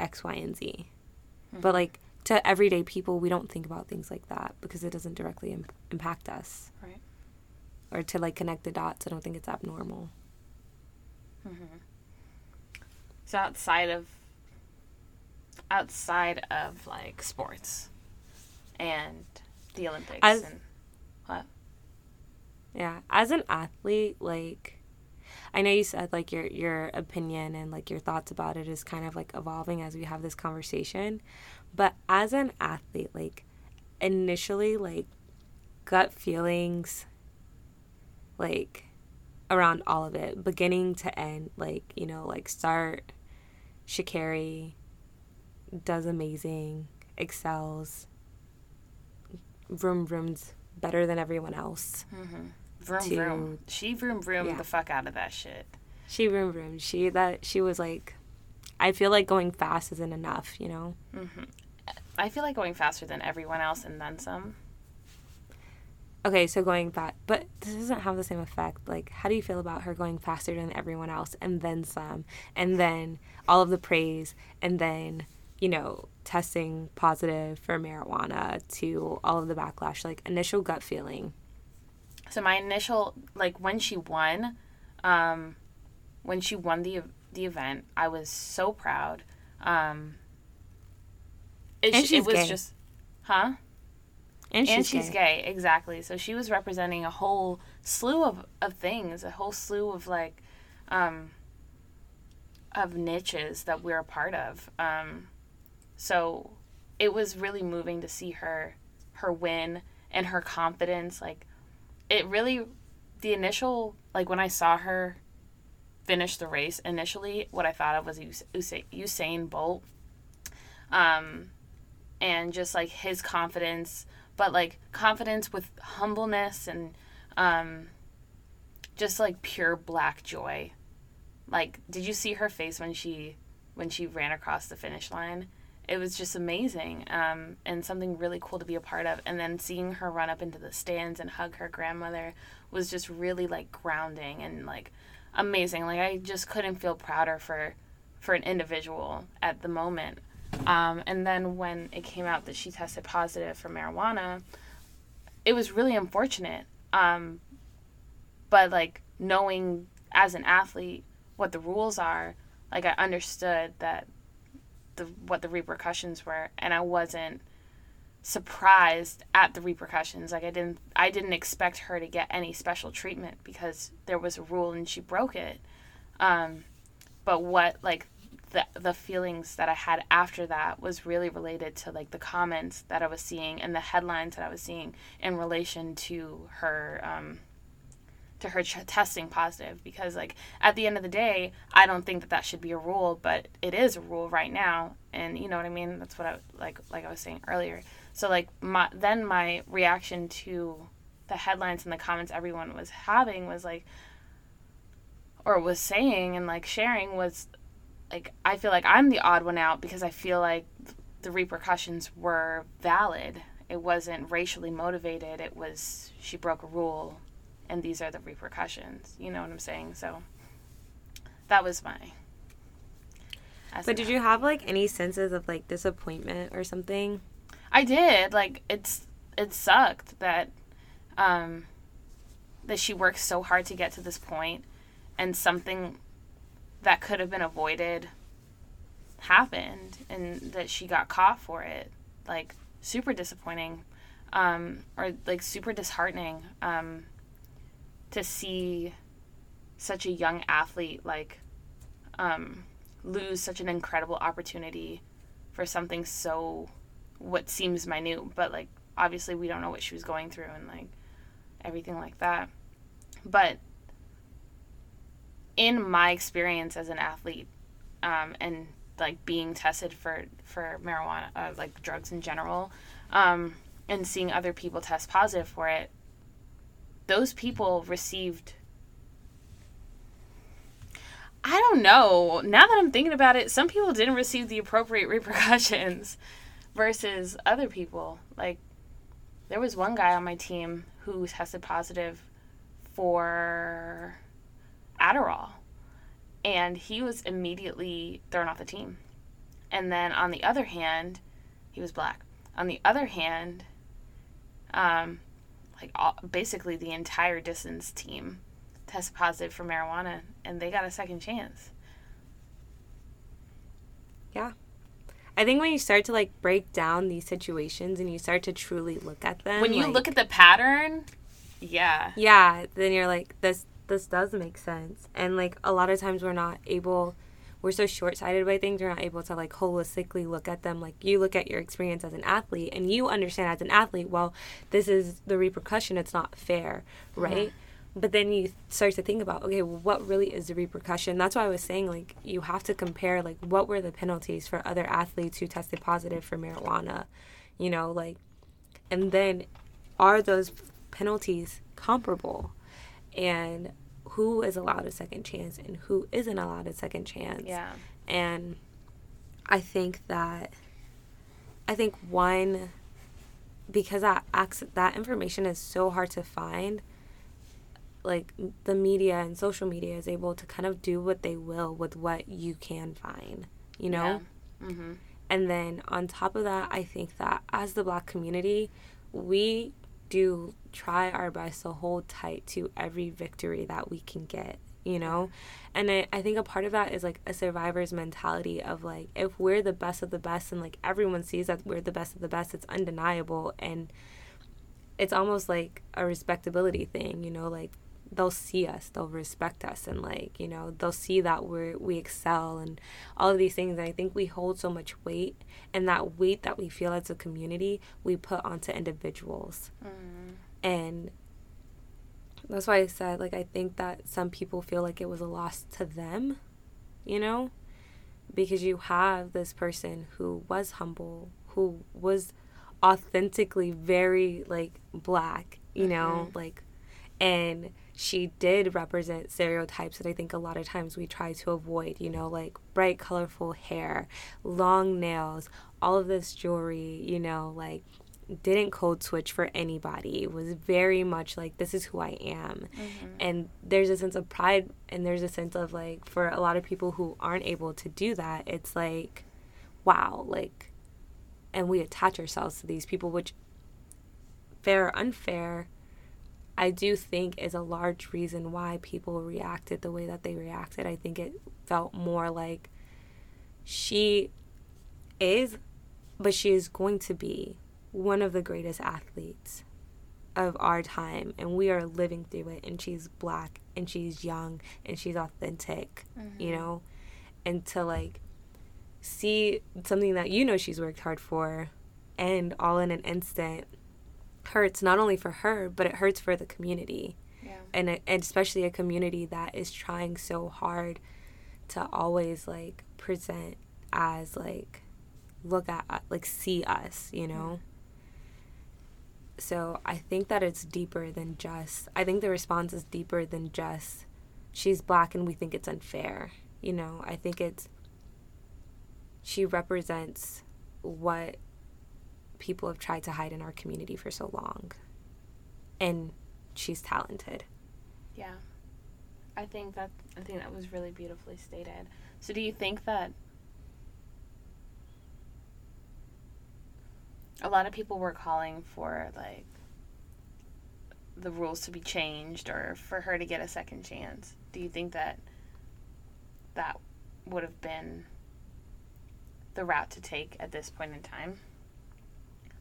X, Y, and Z. Mm-hmm. But like to everyday people, we don't think about things like that because it doesn't directly Im- impact us. Right. Or to like connect the dots, I don't think it's abnormal. Mm-hmm. So outside of outside of like sports and the Olympics As- and what? Yeah, as an athlete, like I know you said like your your opinion and like your thoughts about it is kind of like evolving as we have this conversation, but as an athlete, like initially like gut feelings like around all of it, beginning to end, like, you know, like start Sha'Carri does amazing, excels, vroom vrooms better than everyone else. Mm-hmm. Vroom To- vroom. She vroom vroom Yeah. the fuck out of that shit. She vroom vroom. She that she was like I feel like going fast isn't enough, you know? I feel like going faster than everyone else and then some. Okay, so going back, but this doesn't have the same effect. Like, how do you feel about her going faster than everyone else and then some, and then all of the praise, and then, you know, testing positive for marijuana to all of the backlash, like initial gut feeling? So my initial like when she won, um, when she won the the event, I was so proud. Um, it, And sh- she's it was gay. just, huh? And she's, and she's gay. gay. exactly. So she was representing a whole slew of, of things, a whole slew of like, um, of niches that we're a part of. Um, so it was really moving to see her, her win and her confidence. Like, it really, the initial like when I saw her finish the race initially, what I thought of was Us- Usa- Usain Bolt. Um, and just like his confidence, but like confidence with humbleness and um, just like pure black joy. Like, did you see her face when she when she ran across the finish line? It was just amazing um, and something really cool to be a part of. And then seeing her run up into the stands and hug her grandmother was just really like grounding and like amazing. Like I just couldn't feel prouder for for an individual at the moment. Um, and then when it came out that she tested positive for marijuana, it was really unfortunate. Um, but like knowing as an athlete what the rules are, like I understood that the what the repercussions were, and I wasn't surprised at the repercussions. Like I didn't I didn't expect her to get any special treatment because there was a rule and she broke it. Um, but what like the the feelings that I had after that was really related to like the comments that I was seeing and the headlines that I was seeing in relation to her um, to her ch- testing positive because like at the end of the day I don't think that that should be a rule but it is a rule right now and you know what I mean that's what I like like I was saying earlier so like my then my reaction to the headlines and the comments everyone was having was like or was saying and like sharing was like I feel like I'm the odd one out because I feel like the repercussions were valid. It wasn't racially motivated. It was she broke a rule and these are the repercussions. You know what I'm saying? So that was my But did you have like any senses of like disappointment or something? I did. Like it's it sucked that um that she worked so hard to get to this point and something that could have been avoided happened and that she got caught for it. Like super disappointing. Um or like super disheartening um to see such a young athlete like um lose such an incredible opportunity for something so what seems minute, but like obviously we don't know what she was going through and like everything like that. But in my experience as an athlete, um, and like being tested for for marijuana, uh, like drugs in general, um, and seeing other people test positive for it, those people received. I don't know. Now that I'm thinking about it, some people didn't receive the appropriate repercussions versus other people. Like, there was one guy on my team who tested positive for Adderall, and he was immediately thrown off the team. And then on the other hand, he was black. On the other hand, um, like all, basically the entire distance team tested positive for marijuana, and they got a second chance. Yeah. I think when you start to like break down these situations and you start to truly look at them, when you like, look at the pattern, yeah. yeah, then you're like, this this does make sense. And like a lot of times we're not able we're so short sighted by things, we're not able to like holistically look at them. Like you look at your experience as an athlete and you understand as an athlete, well, this is the repercussion, it's not fair, right? But then you start to think about, okay, well, what really is the repercussion? That's why I was saying, like, you have to compare, like, what were the penalties for other athletes who tested positive for marijuana, you know, like, and then are those penalties comparable? And who is allowed a second chance and who isn't allowed a second chance? Yeah. And I think that, I think one, because that that information is so hard to find, like the media and social media is able to kind of do what they will with what you can find, you know? Yeah. Mm-hmm. And then on top of that, I think that as the black community, we do try our best to hold tight to every victory that we can get, you know? And I, I think a part of that is like a survivor's mentality of like, if we're the best of the best and like everyone sees that we're the best of the best, it's undeniable. And it's almost like a respectability thing, you know? Like, they'll see us they'll respect us and like you know they'll see that we're we excel and all of these things. And i think we hold so much weight and that weight that we feel as a community we put onto individuals. Mm. and that's why i said like i think that some people feel like it was a loss to them you know? Because you have this person who was humble who was authentically very like black you know? Like and she did represent stereotypes that I think a lot of times we try to avoid, you know, like bright, colorful hair, long nails, all of this jewelry, you know, like didn't code switch for anybody. It was very much like this is who I am. Mm-hmm. And there's a sense of pride and there's a sense of like for a lot of people who aren't able to do that, it's like wow, like and we attach ourselves to these people which fair or unfair I do think is a large reason why people reacted the way that they reacted. I think it felt more like she is, but she is going to be one of the greatest athletes of our time. And we are living through it. And she's black and she's young and she's authentic, you mm-hmm. know? And to like see something that you know she's worked hard for and all in an instant hurts not only for her but it hurts for the community. Yeah. and, and especially a community that is trying so hard to always like present as like look at uh, like see us you know? So i think that it's deeper than just i think the response is deeper than just she's black and we think it's unfair you know? I think it's she represents what people have tried to hide in our community for so long. And she's talented. Yeah. I think that I think that was really beautifully stated. So do you think that a lot of people were calling for like the rules to be changed or for her to get a second chance? Do you think that that would have been the route to take at this point in time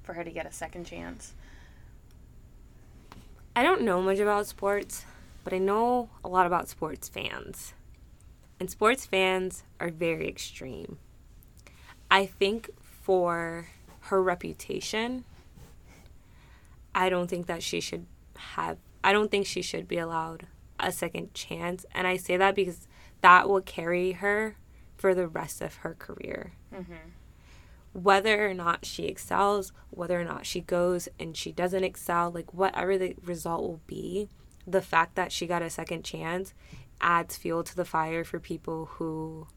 for her to get a second chance? I don't know much about sports, but I know a lot about sports fans. And sports fans are very extreme. I think for her reputation, I don't think that she should have, I don't think she should be allowed a second chance. And I say that because that will carry her for the rest of her career. Mm-hmm. Whether or not she excels, whether or not she goes and she doesn't excel, like whatever the result will be, the fact that she got a second chance adds fuel to the fire for people who,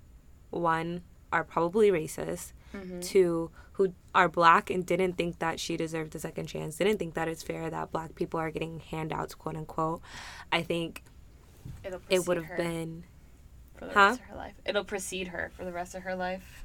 one, are probably racist, mm-hmm. two, who are black and didn't think that she deserved a second chance, didn't think that it's fair that black people are getting handouts, quote unquote. I think It'll it would have been for the Huh? rest of her life. It'll precede her for the rest of her life.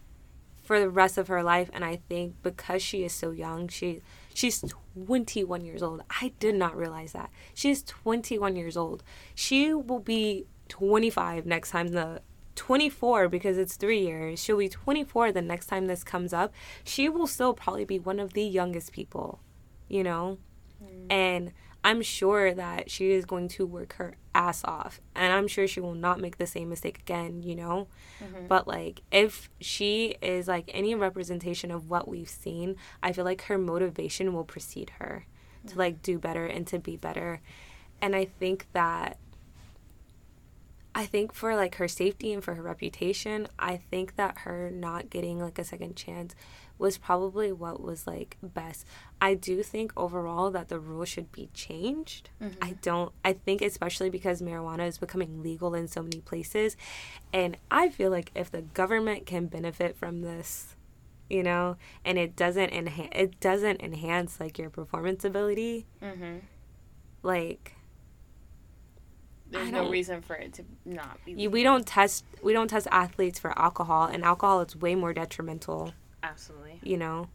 For the rest of her life and i think because she is so young she she's 21 years old i did not realize that she's 21 years old she will be 25 next time the 24 because it's three years. She'll be 24 the next time this comes up. She will still probably be one of the youngest people, you know? Mm. And I'm sure that she is going to work her ass off. And I'm sure she will not make the same mistake again, you know? Mm-hmm. But like, if she is like any representation of what we've seen, I feel like her motivation will precede her mm-hmm. to like do better and to be better. And I think that I think for like her safety and for her reputation, I think that her not getting like a second chance was probably what was like best. I do think overall that the rule should be changed. Mm-hmm. I don't I think especially because marijuana is becoming legal in so many places and I feel like if the government can benefit from this, you know, and it doesn't enhance it doesn't enhance like your performance ability. Mm-hmm. Like there's no reason for it to not be. we don't test we don't test athletes for alcohol, and alcohol is way more detrimental. Absolutely. You know,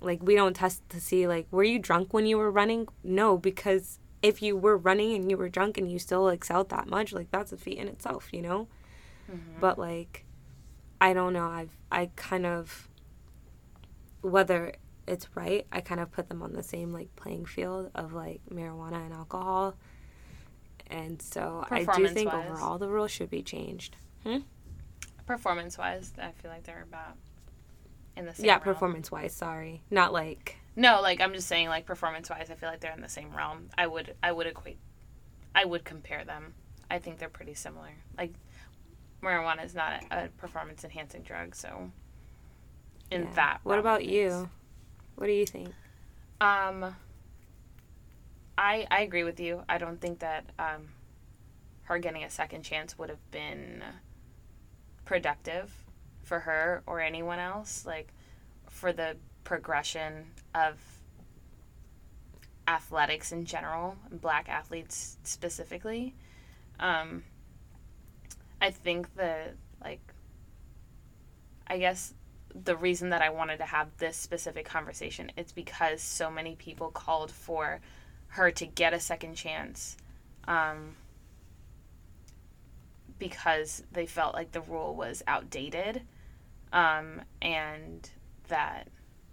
like we don't test to see like were you drunk when you were running? No, because if you were running and you were drunk and you still excelled that much, like that's a feat in itself, you know. Mm-hmm. But like, I don't know. I've I kind of whether it's right, I kind of put them on the same like playing field of like marijuana and alcohol and so I do think wise. overall the rules should be changed. Hmm? Performance wise, I feel like they're about in the same. Yeah, performance wise. Sorry, not like. No, like I'm just saying, like performance wise, I feel like they're in the same realm. I would, I would equate, I would compare them. I think they're pretty similar. Like, marijuana is not a, a performance enhancing drug, so. In yeah. that. What about you? What do you think? Um, I I agree with you. I don't think that um, her getting a second chance would have been productive for her or anyone else. Like for the progression of athletics in general, black athletes specifically. Um, I think the like I guess the reason that I wanted to have this specific conversation is because so many people called for her to get a second chance um, because they felt like the rule was outdated um, and that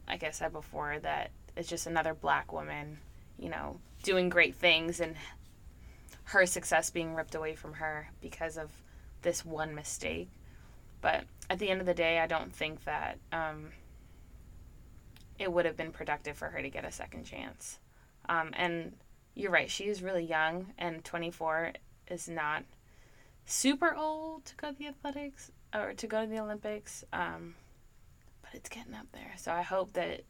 like i said before that it's just another black woman you know doing great things and her success being ripped away from her because of this one mistake. But at the end of the day i don't think that um, it would have been productive for her to get a second chance. Um, and you're right, she is really young, and 24 is not super old to go to the athletics or to go to the Olympics. Um, but it's getting up there. So I hope that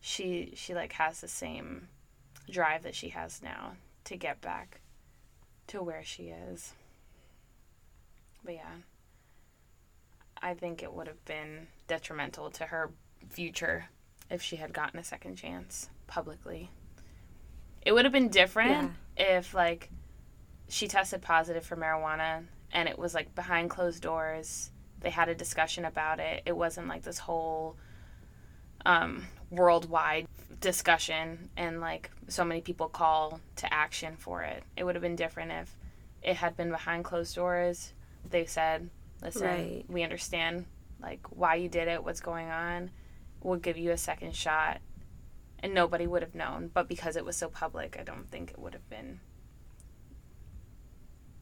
she she like has the same drive that she has now to get back to where she is. But yeah. I think it would have been detrimental to her future if she had gotten a second chance publicly. It would have been different yeah. if like she tested positive for marijuana and it was like behind closed doors. They had a discussion about it. It wasn't like this whole um, worldwide discussion and like so many people call to action for it. It would have been different if it had been behind closed doors. They said, "Listen, right. we understand like why you did it, what's going on. We'll give you a second shot and nobody would have known. But because it was so public, I don't think it would have been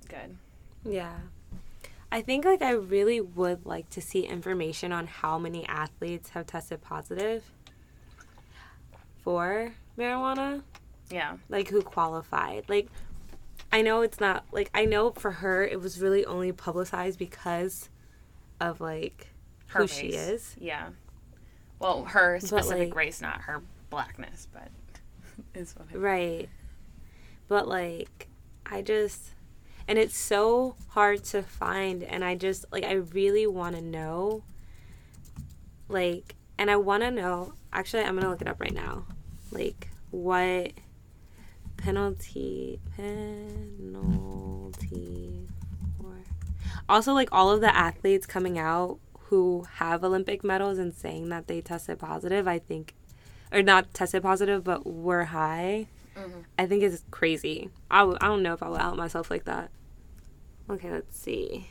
good. Yeah. I think like I really would like to see information on how many athletes have tested positive for marijuana. Yeah. Like who qualified. Like I know it's not like I know for her it was really only publicized because of like her who race. she is. Yeah. Well, her specific like, race, not her blackness, but is what I Right. But like I just and it's so hard to find and I just like I really want to know like and I want to know actually I'm to look it up right now. Like what penalty penalty for also like all of the athletes coming out who have Olympic medals and saying that they tested positive, I think or not tested positive, but were high, mm-hmm. I think is crazy. I w- I don't know if I would out myself like that. Okay, let's see.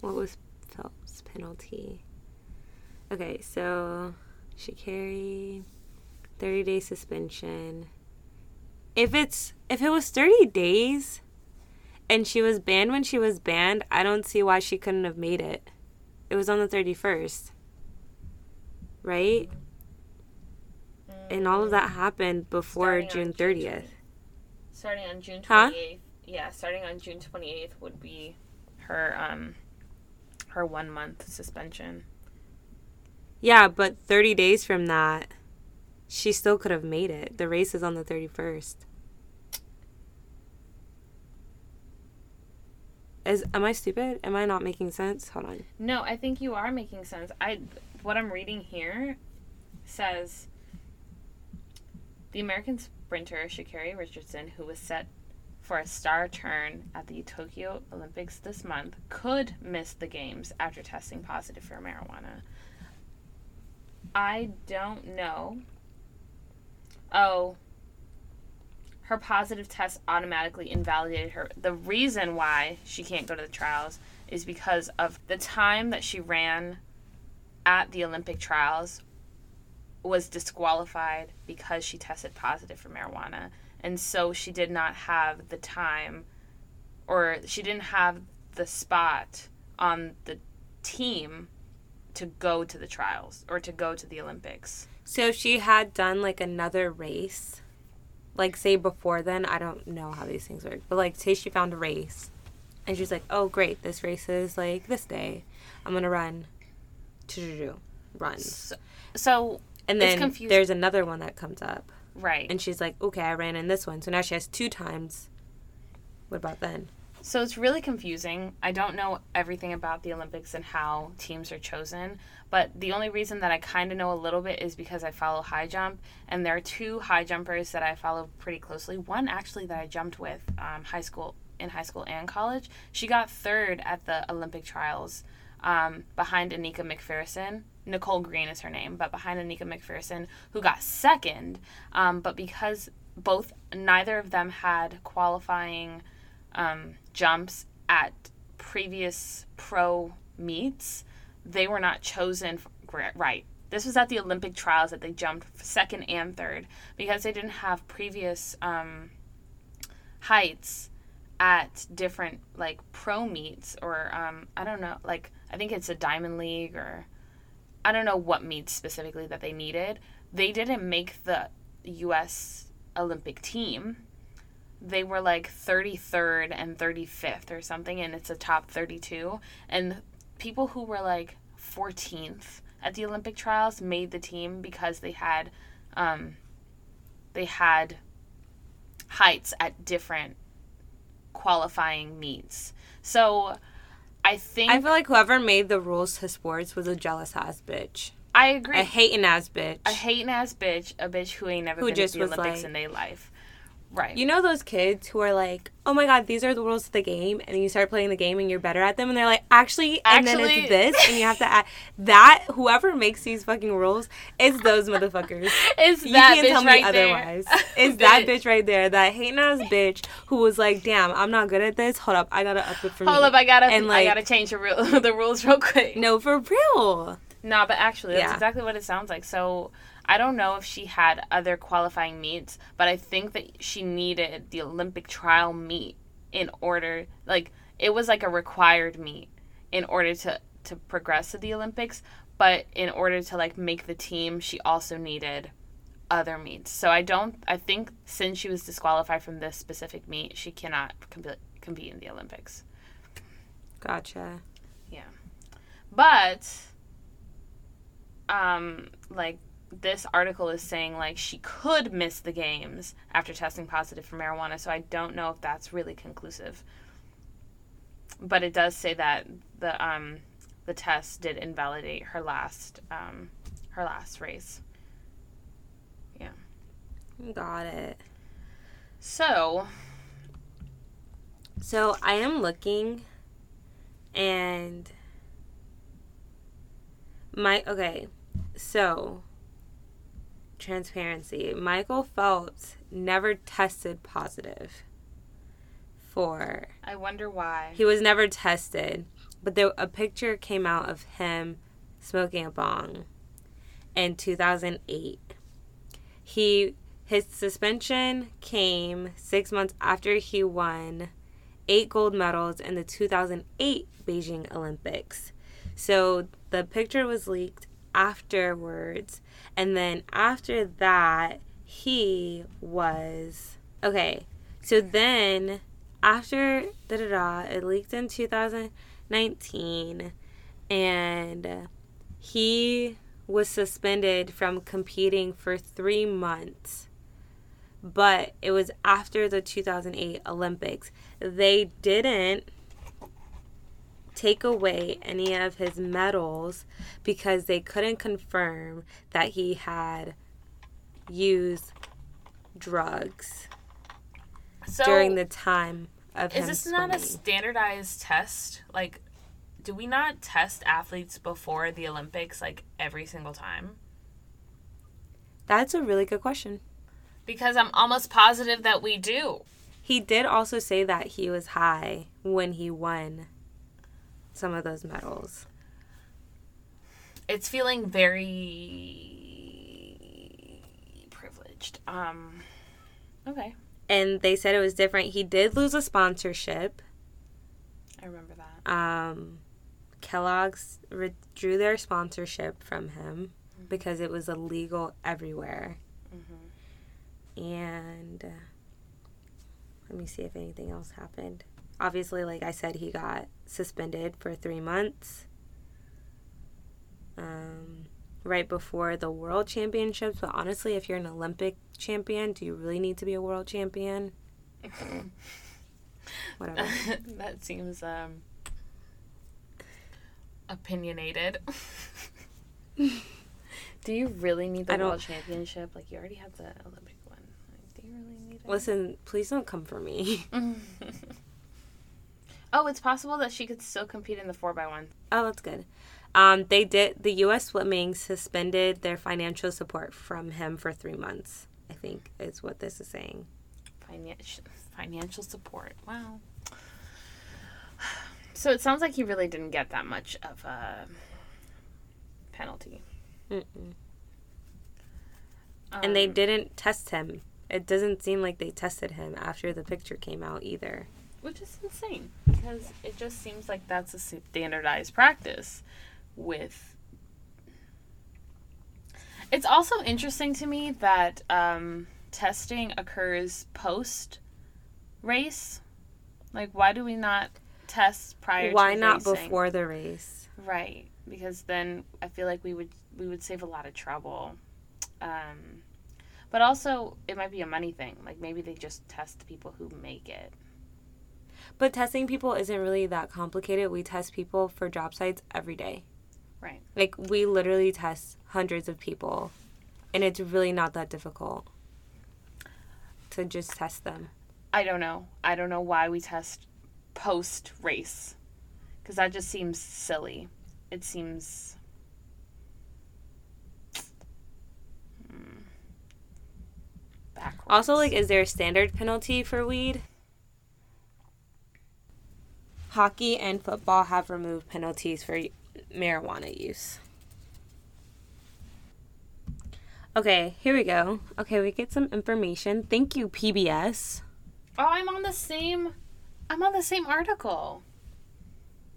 What was Phelps' penalty? Okay, so Sha'Carri, 30 day suspension. If it's if it was 30 days and she was banned when she was banned, I don't see why she couldn't have made it. It was on the 31st. Right? And all of that happened before June 30th. Starting on June twenty eighth. Huh? 28th. Yeah, starting on June 28th would be her um her 1 month suspension. Yeah, but 30 days from that, she still could have made it. The race is on the 31st. Is am I stupid? Am I not making sense? Hold on. No, I think you are making sense. I what I'm reading here says the American sprinter Sha'Carri Richardson, who was set for a star turn at the Tokyo Olympics this month, could miss the games after testing positive for marijuana. I don't know. Oh, her positive test automatically invalidated her. The reason why she can't go to the trials is because of the time that she ran at the Olympic trials was disqualified because she tested positive for marijuana. And so she did not have the time or she didn't have the spot on the team to go to the trials or to go to the Olympics. So if she had done like another race, like say before then, I don't know how these things work, but like say she found a race and she's like, oh great, this race is like this day. I'm gonna run. To run. So, so And then there's another one that comes up. right. And she's like, okay, I ran in this one. So now she has two times. What about then? So it's really confusing. I don't know everything about the Olympics and how teams are chosen, but the only reason that I kind of know a little bit is because I follow high jump, and there are two high jumpers that I follow pretty closely. One actually that I jumped with um, high school in high school and college. She got third at the Olympic trials um, behind Inika McPherson. Nicole Green is her name, but behind Inika McPherson, who got second. Um, but because both neither of them had qualifying um, jumps at previous pro meets, they were not chosen f- gra- right. This was at the Olympic trials that they jumped second and third because they didn't have previous um, heights at different like pro meets or um, I don't know like I think it's a diamond league or I don't know what meets specifically that they needed. They didn't make the U.S. Olympic team. They were like 33rd and 35th or something, and it's a top 32. And people who were like 14th at the Olympic trials made the team because they had, um, they had heights at different qualifying meets. So I think I feel like whoever made the rules to sports was a jealous ass bitch. I agree. A hating ass bitch. a hating ass bitch, a bitch who ain't never Who been just to the Olympics like- in their life. Right. You know those kids who are like, "Oh my god, these are the rules of the game," and you start playing the game and you're better at them, and they're like, "Actually," and then it's this, and you have to add that. Whoever makes these fucking rules is those motherfuckers. It's You that can't bitch tell me right otherwise. It's that bitch right there, that hating ass bitch who was like, "Damn, I'm not good at this. Hold up, I gotta up it for me." Hold up, I gotta, And, I like- gotta change the, rule, the rules real quick. No, for real. No, but actually, that's Yeah. exactly what it sounds like. So I don't know if she had other qualifying meets, but I think that she needed the Olympic trial meet in order, like it was like a required meet in order to to progress to the Olympics. But in order to like make the team, she also needed other meets. So I don't. I think since she was disqualified from this specific meet, she cannot compete compete in the Olympics. Gotcha. Yeah. But um like this article is saying like she could miss the games after testing positive for marijuana, so I don't know if that's really conclusive. But it does say that the um the test did invalidate her last um her last race. Yeah. Got it. So, So I am looking, and my okay, so transparency. Michael Phelps never tested positive for. I wonder why. He was never tested, but there a picture came out of him smoking a bong in 2008. He his suspension came 6 months after he won 8 gold medals in the 2008 Beijing Olympics. So the picture was leaked afterwards and then after that he was okay. So then after da da da it leaked in 2019 and he was suspended from competing for three months. But it was after the 2008 Olympics. They didn't take away any of his medals because they couldn't confirm that he had used drugs So during the time of is this not a standardized test? Like, do we not test athletes before the Olympics like every single time? That's a really good question. Because I'm almost positive that we do. He did also say that he was high when he won some of those medals. It's feeling very privileged. Um, okay, And they said it was different. He did lose a sponsorship. I remember that. Um, Kellogg's withdrew their sponsorship from him because it was illegal everywhere. And uh, let me see if anything else happened. Obviously, like I said, he got suspended for three months. Um, right before the world championships. But honestly, if you're an Olympic champion, do you really need to be a world champion? Whatever. that seems um. opinionated. Do you really need the world championship? Like you already have the Olympic one. Like, do you really need it? Listen, please don't come for me. Oh, it's possible that she could still compete in the four by one. Oh, that's good. Um, they did. The U.S. Swimming suspended their financial support from him for three months. I think is what this is saying. Financial financial support. Wow. So it sounds like he really didn't get that much of a penalty. Mm-mm. and they Um, didn't test him. It doesn't seem like they tested him after the picture came out either. Which is insane because it just seems like that's a standardized practice with it's also interesting to me that um, testing occurs post race like why do we not test prior Why not racing? before the race? right because then i feel like we would we would save a lot of trouble um, but also it might be a money thing like maybe they just test people who make it But testing people isn't really that complicated. We test people for job sites every day. right Like we literally test hundreds of people, and it's really not that difficult to just test them. I don't know. I don't know why we test post race because that just seems silly. It seems. Hmm. Backwards. Also, like, is there a standard penalty for weed? Hockey and football have removed penalties for marijuana use. Okay, here we go. Okay, we get some information. Thank you, PBS. oh, I'm on the same. I'm on the same article.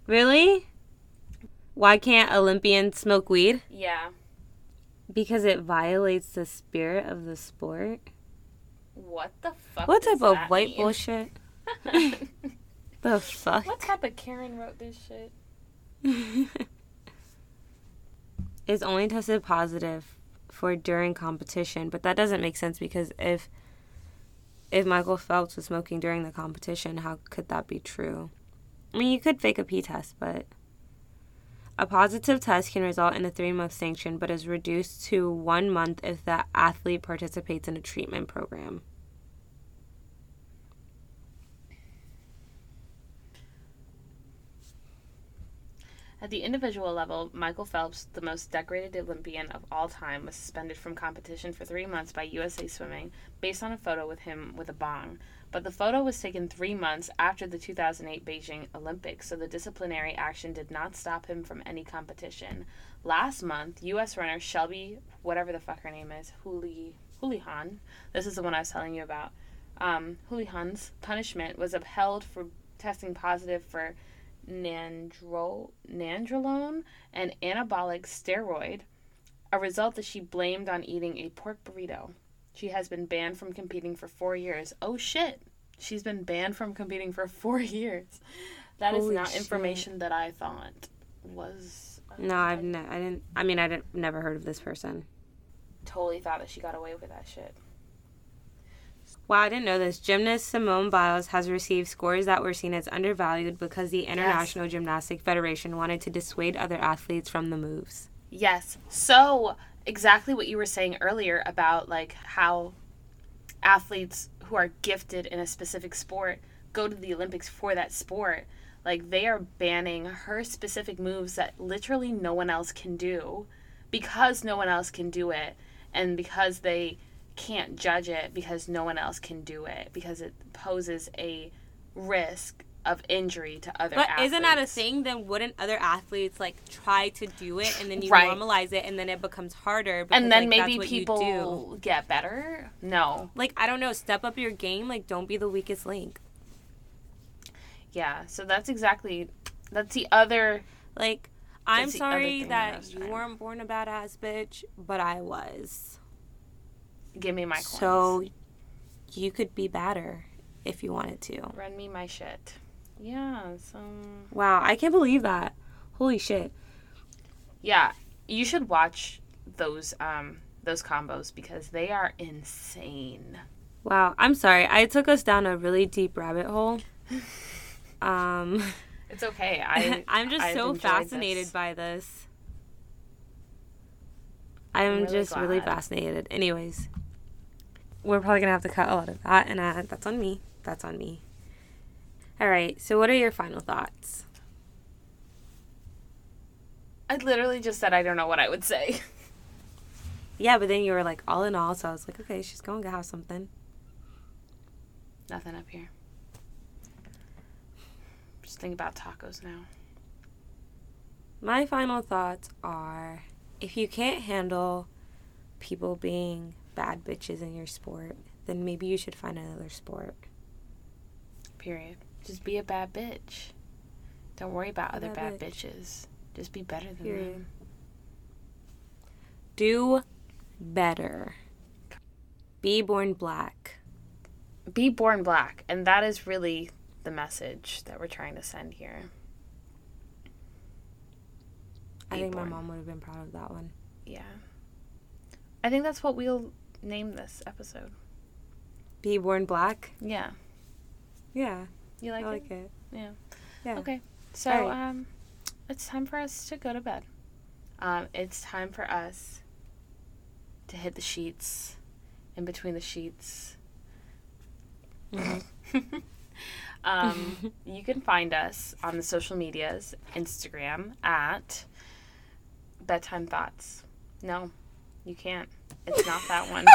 Really? Why can't Olympians smoke weed? Yeah. Because it violates the spirit of the sport. What the fuck? What type of white mean? bullshit? The fuck? what type of Karen wrote this shit? is only tested positive for during competition, but that doesn't make sense because if if Michael Phelps was smoking during the competition, how could that be true? I mean, you could fake a pee test, but a positive test can result in a three month sanction, but is reduced to one month if the athlete participates in a treatment program. At the individual level, Michael Phelps, the most decorated Olympian of all time, was suspended from competition for three months by USA Swimming based on a photo with him with a bong. But the photo was taken three months after the 2008 Beijing Olympics, so the disciplinary action did not stop him from any competition. Last month, U.S. runner Shelby, whatever the fuck her name is, Huli, Houlihan, this is the one I was telling you about, um, Houlihan's punishment was upheld for testing positive for nandro, nandrolone, an anabolic steroid, a result that she blamed on eating a pork burrito. She has been banned from competing for four years. Oh shit. She's been banned from competing for four years. That is Holy not shit. information that I thought was. Uh, no, I've ne- I didn't. I mean, I didn't, never heard of this person. totally thought that she got away with that shit. Wow, I didn't know this. Gymnast Simone Biles has received scores that were seen as undervalued because the International Gymnastic Federation wanted to dissuade other athletes from the moves. Yes. So, exactly what you were saying earlier about like how athletes who are gifted in a specific sport go to the Olympics for that sport. Like they are banning her specific moves that literally no one else can do because no one else can do it and because they can't judge it because no one else can do it because it poses a risk of injury to other But athletes. isn't that a thing? Then wouldn't other athletes like try to do it, and then you Right. normalize it, and then it becomes harder? Because, and then like, maybe that's what you do. people get better? No. like I don't know, step up your game. Like don't be the weakest link. Yeah, so that's exactly that's the other Like I'm That's the other sorry that I that was you weren't born a badass bitch, but I was. Give me my coins. So you could be badder if you wanted to. run me my shit. Yeah, so Wow, I can't believe that. Holy shit. yeah, you should watch those um those combos because they are insane. Wow, I'm sorry. I took us down a really deep rabbit hole. Um It's okay. I I'm just I've so fascinated this. by this. I'm, I'm really just really fascinated. Anyways, we're probably gonna have to cut a lot of that, and uh, that's on me. That's on me. All right. So, what are your final thoughts? I literally just said I don't know what I would say. Yeah, but then you were like all in all, so I was like, okay, she's going to have something. Nothing up here. Just think about tacos now. My final thoughts are if you can't handle people being bad bitches in your sport, then maybe you should find another sport. Period. Just be a bad bitch. Don't worry about other Bad bad bitches. Just be better than Period. them. Do better. Be born black. Be born black, and that is really the message that we're trying to send here. I think born. my mom would have been proud of that one. Yeah. I think that's what we'll name this episode. Be born black? Yeah. Yeah, You like I it? like it. Yeah. Yeah. Okay. So right. um it's time for us to go to bed. Um it's time for us to hit the sheets in between the sheets. um you can find us on the social medias, Instagram at bedtime thoughts. No, you can't. It's not that one.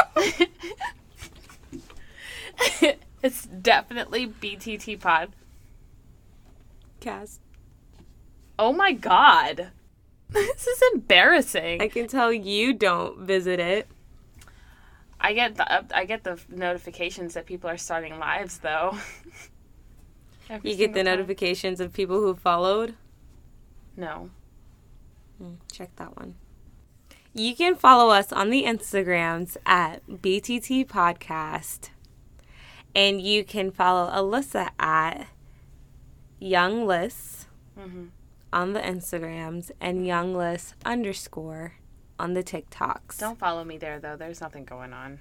it's definitely BTT pod. Cass. Oh my god. This is embarrassing. I I, can tell you don't visit it. I get the up, I get the notifications that people are starting lives though. You get the time. notifications of people who followed. No. Mm, check that one. You can follow us on the Instagrams at BTT Podcast. And you can follow Alyssa at Young Liss Mhm. on the Instagrams and Young Liss underscore on the TikToks. Don't follow me there though. There's nothing going on.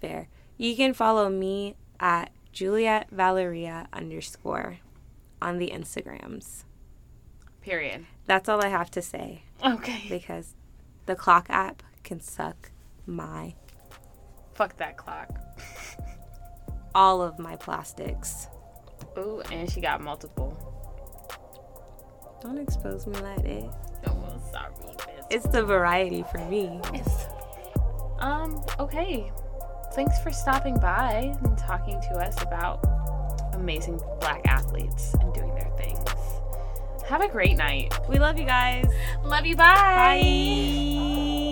Fair. You can follow me at Juliet Valeria underscore on the Instagrams. Period. That's all I have to say Okay. because the clock app can suck my Fuck that clock. all of my plastics. Ooh, and she got multiple. Don't expose me like that. Oh, sorry. It's the variety for me. It's- Um, okay. thanks for stopping by and talking to us about amazing black athletes and doing their things. Have a great night. We love you guys. Love you. Bye. Bye.